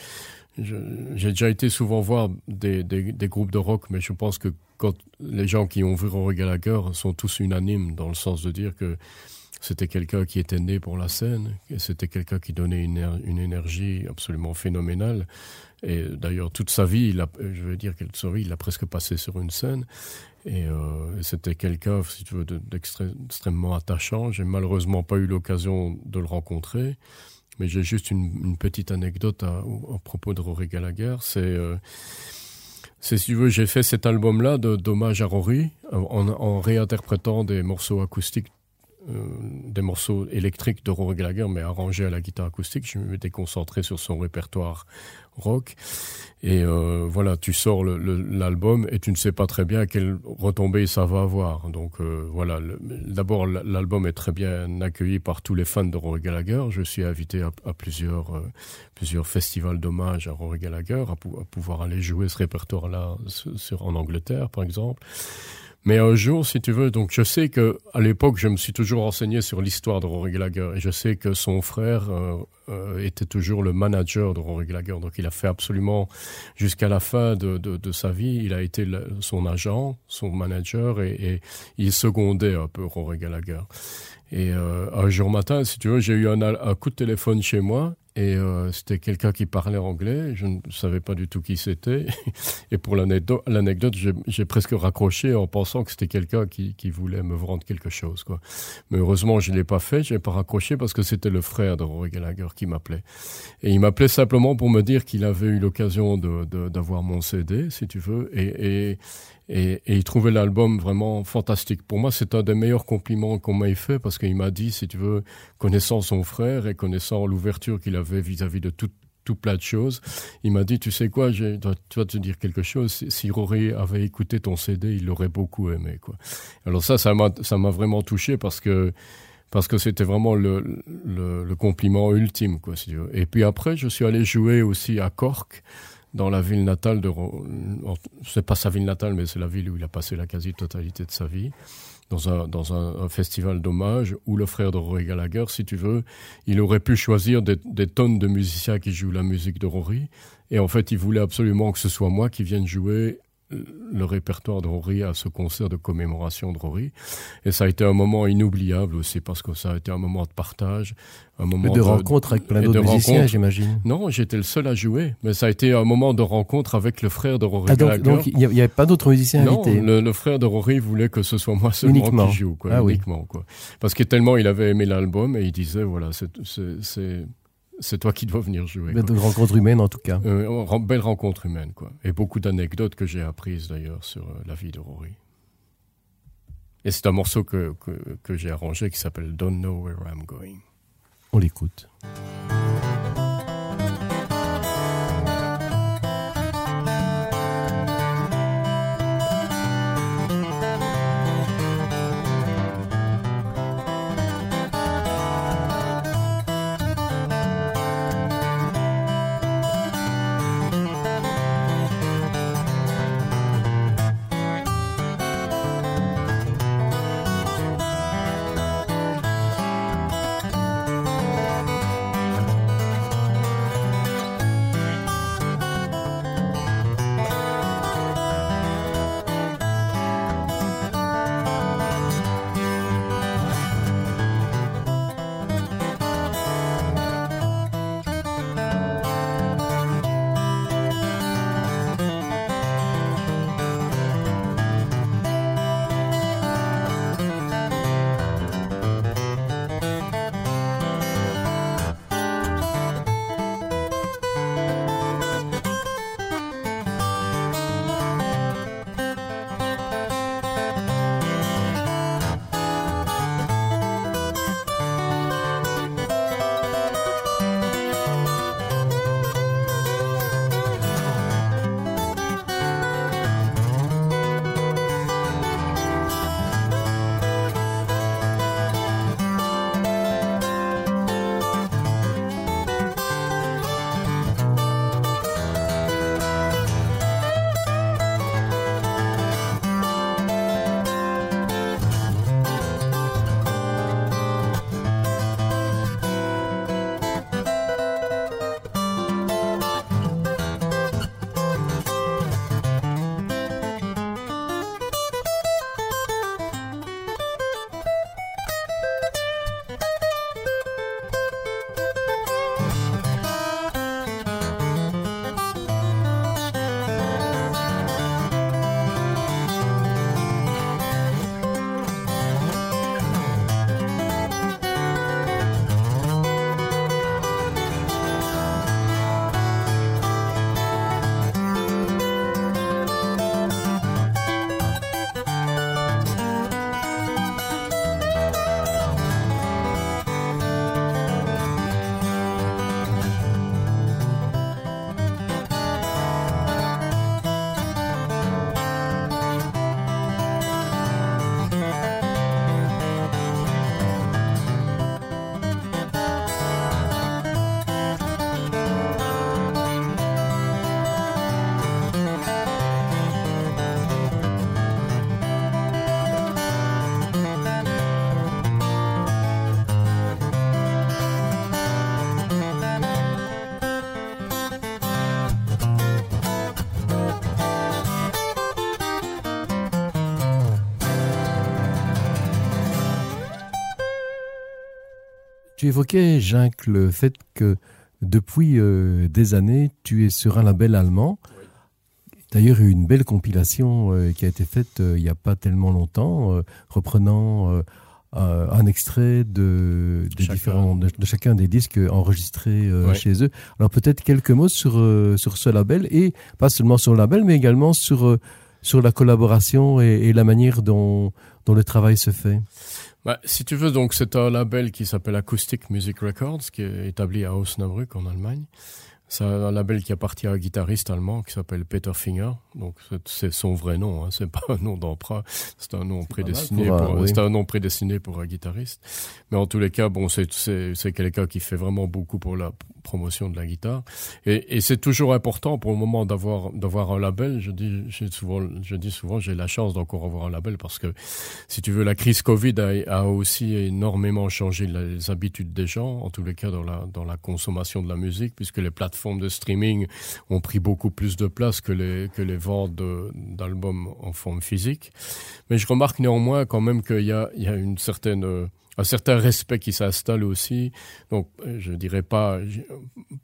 déjà été souvent voir des, groupes de rock, mais je pense que quand les gens qui ont vu Rory Gallagher sont tous unanimes dans le sens de dire que c'était quelqu'un qui était né pour la scène, c'était quelqu'un qui donnait une, énergie absolument phénoménale. Et d'ailleurs, toute sa vie, je veux dire toute sa vie, il a presque passé sur une scène. Et euh, c'était quelqu'un, si tu veux, d'extrêmement attachant. J'ai malheureusement pas eu l'occasion de le rencontrer, mais j'ai juste une, petite anecdote à, propos de Rory Gallagher. C'est euh, si tu veux, j'ai fait cet album-là d'hommage à Rory en, réinterprétant des morceaux acoustiques des morceaux électriques de Rory Gallagher, mais arrangés à la guitare acoustique. Je m'étais concentré sur son répertoire rock. Et euh, voilà, tu sors l'album et tu ne sais pas très bien quelle retombée ça va avoir. Donc euh, voilà, d'abord l'album est très bien accueilli par tous les fans de Rory Gallagher. Je suis invité à, plusieurs, euh, plusieurs festivals d'hommage à Rory Gallagher, à, à, pouvoir aller jouer ce répertoire-là en Angleterre, par exemple. Mais un jour, si tu veux, donc je sais que à l'époque, je me suis toujours renseigné sur l'histoire de Rory Gallagher et je sais que son frère euh, euh, était toujours le manager de Rory Gallagher. Donc il a fait absolument jusqu'à la fin de, de, de, sa vie, il a été son agent, son manager et, et, il secondait un peu Rory Gallagher. Et euh, un jour matin, si tu veux, j'ai eu un, un coup de téléphone chez moi et euh, c'était quelqu'un qui parlait anglais. Je ne savais pas du tout qui c'était. Et pour l'anecdote, j'ai presque raccroché en pensant que c'était quelqu'un qui, voulait me vendre quelque chose. Quoi. Mais heureusement, je ne l'ai pas fait. Je n'ai pas raccroché parce que c'était le frère de Rory Gallagher qui m'appelait. Et il m'appelait simplement pour me dire qu'il avait eu l'occasion d'avoir de, mon CD, si tu veux. Et, et, et, et il trouvait l'album vraiment fantastique. Pour moi, c'est un des meilleurs compliments qu'on m'ait fait parce qu'il m'a dit, si tu veux, connaissant son frère et connaissant l'ouverture qu'il avait vis-à-vis -vis de tout, tout plein de choses, il m'a dit, tu sais quoi, tu vas te dire quelque chose, si Rory avait écouté ton CD, il l'aurait beaucoup aimé. Quoi. Alors ça, ça m'a vraiment touché parce que parce que c'était vraiment le, le, le, compliment ultime. Quoi, si tu veux. Et puis après, je suis allé jouer aussi à Cork, dans la ville natale de c'est pas sa ville natale mais c'est la ville où il a passé la quasi-totalité de sa vie dans un, dans un, festival d'hommage où le frère de Rory Gallagher si tu veux il aurait pu choisir des, des tonnes de musiciens qui jouent la musique de Rory. Et en fait il voulait absolument que ce soit moi qui vienne jouer le répertoire de Rory à ce concert de commémoration de Rory. Et ça a été un moment inoubliable aussi parce que ça a été un moment de partage, un moment de, de rencontre avec plein d'autres musiciens, j'imagine. Non, j'étais le seul à jouer, mais ça a été un moment de rencontre avec le frère de Rory. Ah, donc, il n'y avait pas d'autres musiciens non, invités. Le, le frère de Rory voulait que ce soit moi seulement uniquement. qui joue, quoi, ah, uniquement, oui. quoi. Parce que tellement il avait aimé l'album et il disait voilà, c'est c'est toi qui dois venir jouer. Belle quoi. rencontre humaine en tout cas. Euh, belle rencontre humaine quoi. Et beaucoup d'anecdotes que j'ai apprises d'ailleurs sur euh, la vie de Rory. Et c'est un morceau que, que, que j'ai arrangé qui s'appelle Don't Know Where I'm Going. On l'écoute. Tu évoquais, Jacques, le fait que depuis euh, des années, tu es sur un label allemand. D'ailleurs, il y a eu une belle compilation euh, qui a été faite euh, il n'y a pas tellement longtemps, reprenant un extrait de, de, différents, de, chacun des disques enregistrés chez eux. Alors peut-être quelques mots sur, sur ce label, et pas seulement sur le label, mais également sur, sur la collaboration et, et la manière dont, dont le travail se fait. Bah, si tu veux, donc c'est un label qui s'appelle Acoustic Music Records, qui est établi à Osnabrück en Allemagne. C'est un label qui appartient à un guitariste allemand qui s'appelle Peter Finger. Donc c'est son vrai nom, hein. c'est pas un nom d'emprunt, c'est un nom prédestiné pour, c'est un nom prédestiné pour un guitariste. Mais en tous les cas, bon, c'est c'est quelqu'un qui fait vraiment beaucoup pour la promotion de la guitare. Et, et c'est toujours important pour le moment d'avoir d'avoir un label. Je dis, souvent, je dis souvent, j'ai la chance d'encore avoir un label parce que, si tu veux, la crise Covid a, a aussi énormément changé les habitudes des gens, en tous les cas dans la dans la consommation de la musique, puisque les plateformes de streaming ont pris beaucoup plus de place que les que les ventes d'albums en forme physique. Mais je remarque néanmoins quand même qu'il y a il y a une certaine un certain respect qui s'installe aussi. Donc, euh, je dirais pas,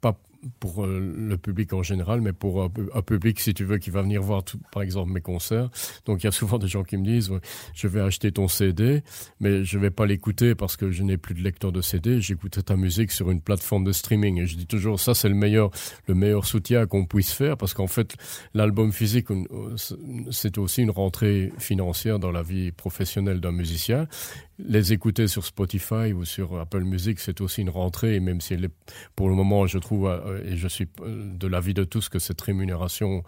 pas pour euh, le public en général, mais pour un, public, si tu veux, qui va venir voir, par exemple, mes concerts. Donc, il y a souvent des gens qui me disent, je vais acheter ton CD, mais je vais pas l'écouter parce que je n'ai plus de lecteur de CD. J'écoute ta musique sur une plateforme de streaming. Et je dis toujours, ça, c'est le meilleur, le meilleur soutien qu'on puisse faire parce qu'en fait, l'album physique, c'est aussi une rentrée financière dans la vie professionnelle d'un musicien les écouter sur Spotify ou sur Apple Music, c'est aussi une rentrée, même si elle est, pour le moment, je trouve, euh, et je suis euh, de l'avis de tous, que cette rémunération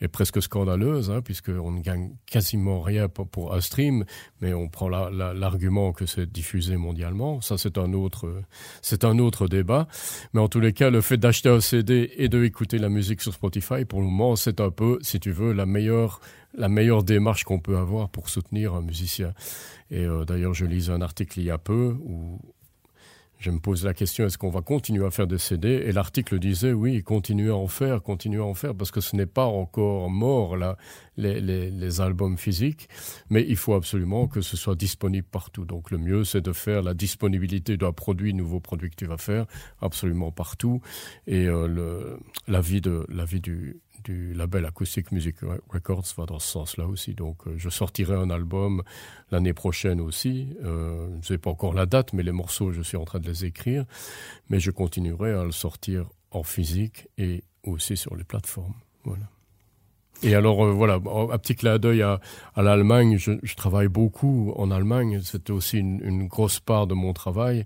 est presque scandaleuse, hein, puisqu'on ne gagne quasiment rien pour, un stream, mais on prend l'argument la, que c'est diffusé mondialement. Ça, c'est un autre, un autre débat. Mais en tous les cas, le fait d'acheter un CD et de écouter la musique sur Spotify, pour le moment, c'est un peu, si tu veux, la meilleure la meilleure démarche qu'on peut avoir pour soutenir un musicien. Et euh, d'ailleurs, je lisais un article il y a peu où je me pose la question est-ce qu'on va continuer à faire des CD Et l'article disait oui, continuez à en faire, continuez à en faire, parce que ce n'est pas encore mort là, les, les, les, albums physiques, mais il faut absolument que ce soit disponible partout. Donc le mieux, c'est de faire la disponibilité d'un produit, nouveau produit que tu vas faire, absolument partout. Et euh, le, la vie de la vie du du label Acoustic Music Records va dans ce sens-là aussi. Donc, euh, je sortirai un album l'année prochaine aussi. Euh, je ne sais pas encore la date, mais les morceaux, je suis en train de les écrire. Mais je continuerai à le sortir en physique et aussi sur les plateformes. Voilà. Et alors euh, voilà, un petit clin d'œil à, l'Allemagne. Je, travaille beaucoup en Allemagne. C'était aussi une, grosse part de mon travail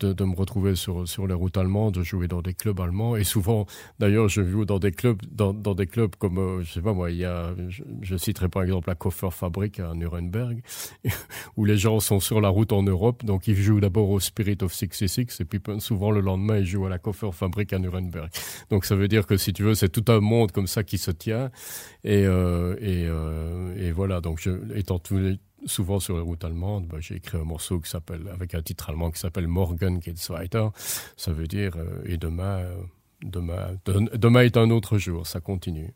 de, de, me retrouver sur, sur les routes allemandes, de jouer dans des clubs allemands. Et souvent, d'ailleurs, je joue dans des clubs, dans, dans des clubs comme, euh, je sais pas moi, il y a, je, citerai par exemple la Koffer Fabrik à Nuremberg, où les gens sont sur la route en Europe, donc ils jouent d'abord au Spirit of 66, et puis souvent le lendemain, ils jouent à la Koffer Fabrik à Nuremberg. Donc ça veut dire que si tu veux, c'est tout un monde comme ça qui se tient. Et, euh, et, euh, et voilà, donc je, étant tous souvent sur les routes allemandes, bah, j'ai écrit un morceau qui s'appelle, avec un titre allemand qui s'appelle Morgen geht's weiter. Ça veut dire, euh, et demain, euh, demain, de, demain est un autre jour, ça continue.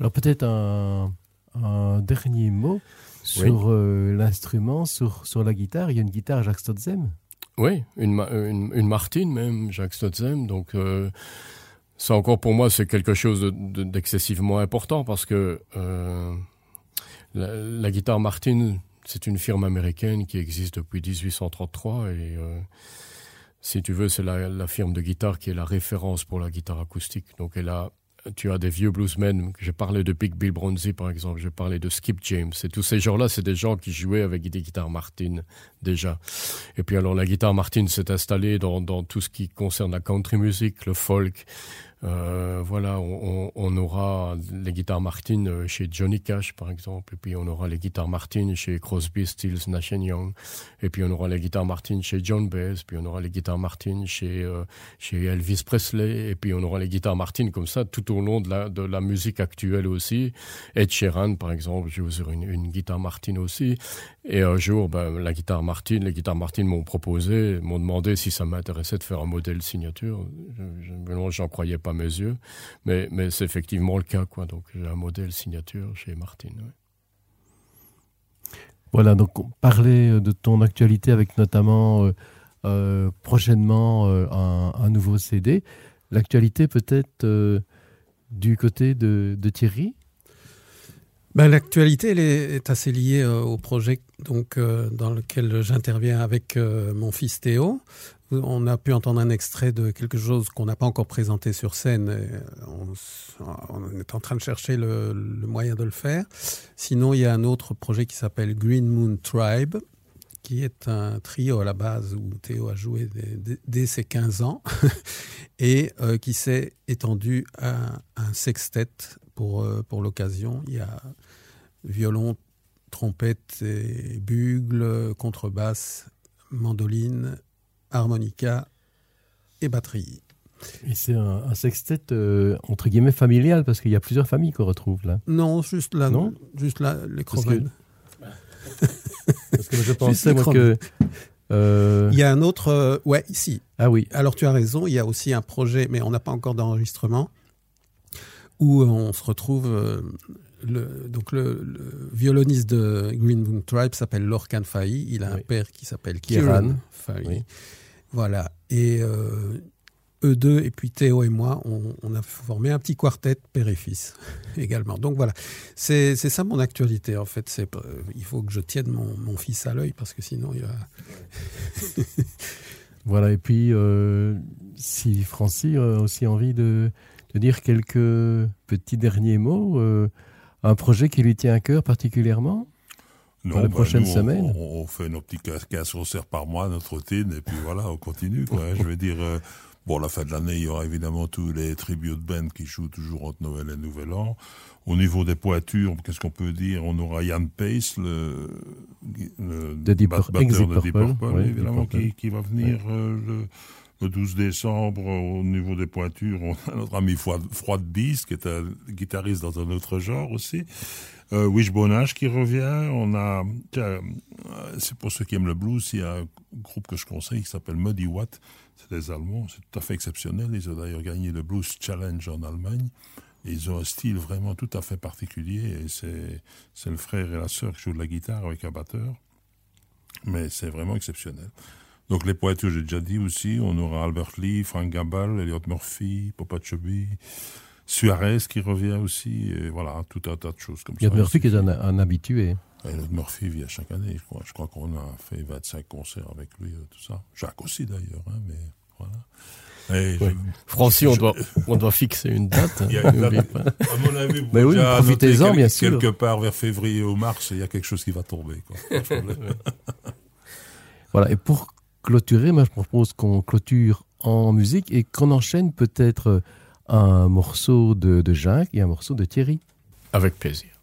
Alors peut-être un, un, dernier mot sur oui. euh, l'instrument, sur, sur la guitare. Il y a une guitare Jacques Stotzem Oui, une, une, une Martine même, Jacques Stotzem. Donc ça encore pour moi, c'est quelque chose d'excessivement de, important parce que... La, la guitare Martin, c'est une firme américaine qui existe depuis 1833 et euh, si tu veux, c'est la, la firme de guitare qui est la référence pour la guitare acoustique. Donc elle a tu as des vieux bluesmen. J'ai parlé de Big Bill Bronzy, par exemple. J'ai parlé de Skip James. Et tous ces gens-là, c'est des gens qui jouaient avec des guitares Martin, déjà. Et puis alors, la guitare Martin s'est installée dans, dans tout ce qui concerne la country music, le folk, Euh, voilà, on, aura les guitares Martin euh, chez Johnny Cash, par exemple, et puis on aura les guitares Martin chez Crosby, Stills, Nash Young, et puis on aura les guitares Martin chez John Baez, puis on aura les guitares Martin chez, euh, chez Elvis Presley, et puis on aura les guitares Martin comme ça tout au long de la, musique actuelle aussi. Ed Sheeran, par exemple, joue sur une, une guitare Martin aussi. Et un jour, ben, la guitare Martin, les guitares Martin m'ont proposé, m'ont demandé si ça m'intéressait de faire un modèle signature. Je, j'en croyais pas mes yeux, mais, mais c'est effectivement le cas. Quoi. Donc j'ai un modèle signature chez Martin. Ouais. Voilà, donc parler de ton actualité avec notamment euh, euh, prochainement euh, un, un, nouveau CD. L'actualité peut-être euh, du côté de, de Thierry? Ben, L'actualité est, assez liée euh, au projet euh, dans lequel j'interviens avec euh, mon fils Théo. On a pu entendre un extrait de quelque chose qu'on n'a pas encore présenté sur scène. On, est en train de chercher le, moyen de le faire. Sinon, il y a un autre projet qui s'appelle Green Moon Tribe, qui est un trio à la base où Théo a joué dès, ses 15 ans et qui s'est étendu à un sextet pour, euh, pour l'occasion. Il y a violon, trompette et bugle, contrebasse, mandoline, harmonica et batterie. Et c'est un, un, sextet euh, entre guillemets familial parce qu'il y a plusieurs familles qu'on retrouve là. Non, juste là, non juste là, les Croven. Parce que je pensais moi, que. Euh... Il y a un autre. Euh, ouais, ici. Ah oui. Alors tu as raison, il y a aussi un projet, mais on n'a pas encore d'enregistrement, où on se retrouve. Euh, le, donc le, le, violoniste de Green Moon Tribe s'appelle Lorcan Fahy. Il a oui. un père qui s'appelle Kieran Fahy. Oui. Voilà. Et euh, eux deux, et puis Théo et moi, on, on, a formé un petit quartet père et fils également. Donc voilà, c'est ça mon actualité en fait. C'est il faut que je tienne mon, mon fils à l'œil parce que sinon il va. voilà, et puis euh, si Francis a aussi envie de, de, dire quelques petits derniers mots, euh, un projet qui lui tient à cœur particulièrement non, les prochaines semaines? on, on, fait nos petits 15 concerts par mois, notre routine, et puis voilà, on continue. Quoi, hein, je veux dire, euh, Bon, la fin de l'année, il y aura évidemment tous les tribute bands qui jouent toujours entre Noël et Nouvel An. Au niveau des pointures, qu'est-ce qu'on peut dire? On aura Ian Pace, le, le de Deep, batteur de Deep Purple, évidemment, Qui, qui, va venir euh, le, le 12 décembre. Au niveau des pointures, on a notre ami Froid Beast, qui est un guitariste dans un autre genre aussi. Euh, qui revient. On a, c'est pour ceux qui aiment le blues, il y a un groupe que je conseille qui s'appelle Muddy Watt. C'est des Allemands, c'est tout à fait exceptionnel. Ils ont d'ailleurs gagné le Blues Challenge en Allemagne. Et ils ont un style vraiment tout à fait particulier. C'est, c'est le frère et la sœur qui jouent de la guitare avec un batteur. Mais c'est vraiment exceptionnel. Donc les poètes que j'ai déjà dit aussi, on aura Albert Lee, Frank Gabal, Elliot Murphy, Popa Chubby, Suarez qui revient aussi, et voilà, tout un tas de choses comme Elliot ça. Murphy qui est un, un habitué. Elliot Murphy vient chaque année, je crois. Je crois qu'on a fait 25 concerts avec lui, tout ça. Jacques aussi d'ailleurs, hein, mais voilà. Ouais. Francis, on, doit, on doit fixer une date. il y a une date à mon avis, vous mais oui, profitez-en, bien sûr. Quelque part vers février ou mars, il y a quelque chose qui va tomber. Quoi. voilà, et pour clôturer, moi je propose qu'on clôture en musique et qu'on enchaîne peut-être un morceau de, de Jacques et un morceau de Thierry. Avec plaisir.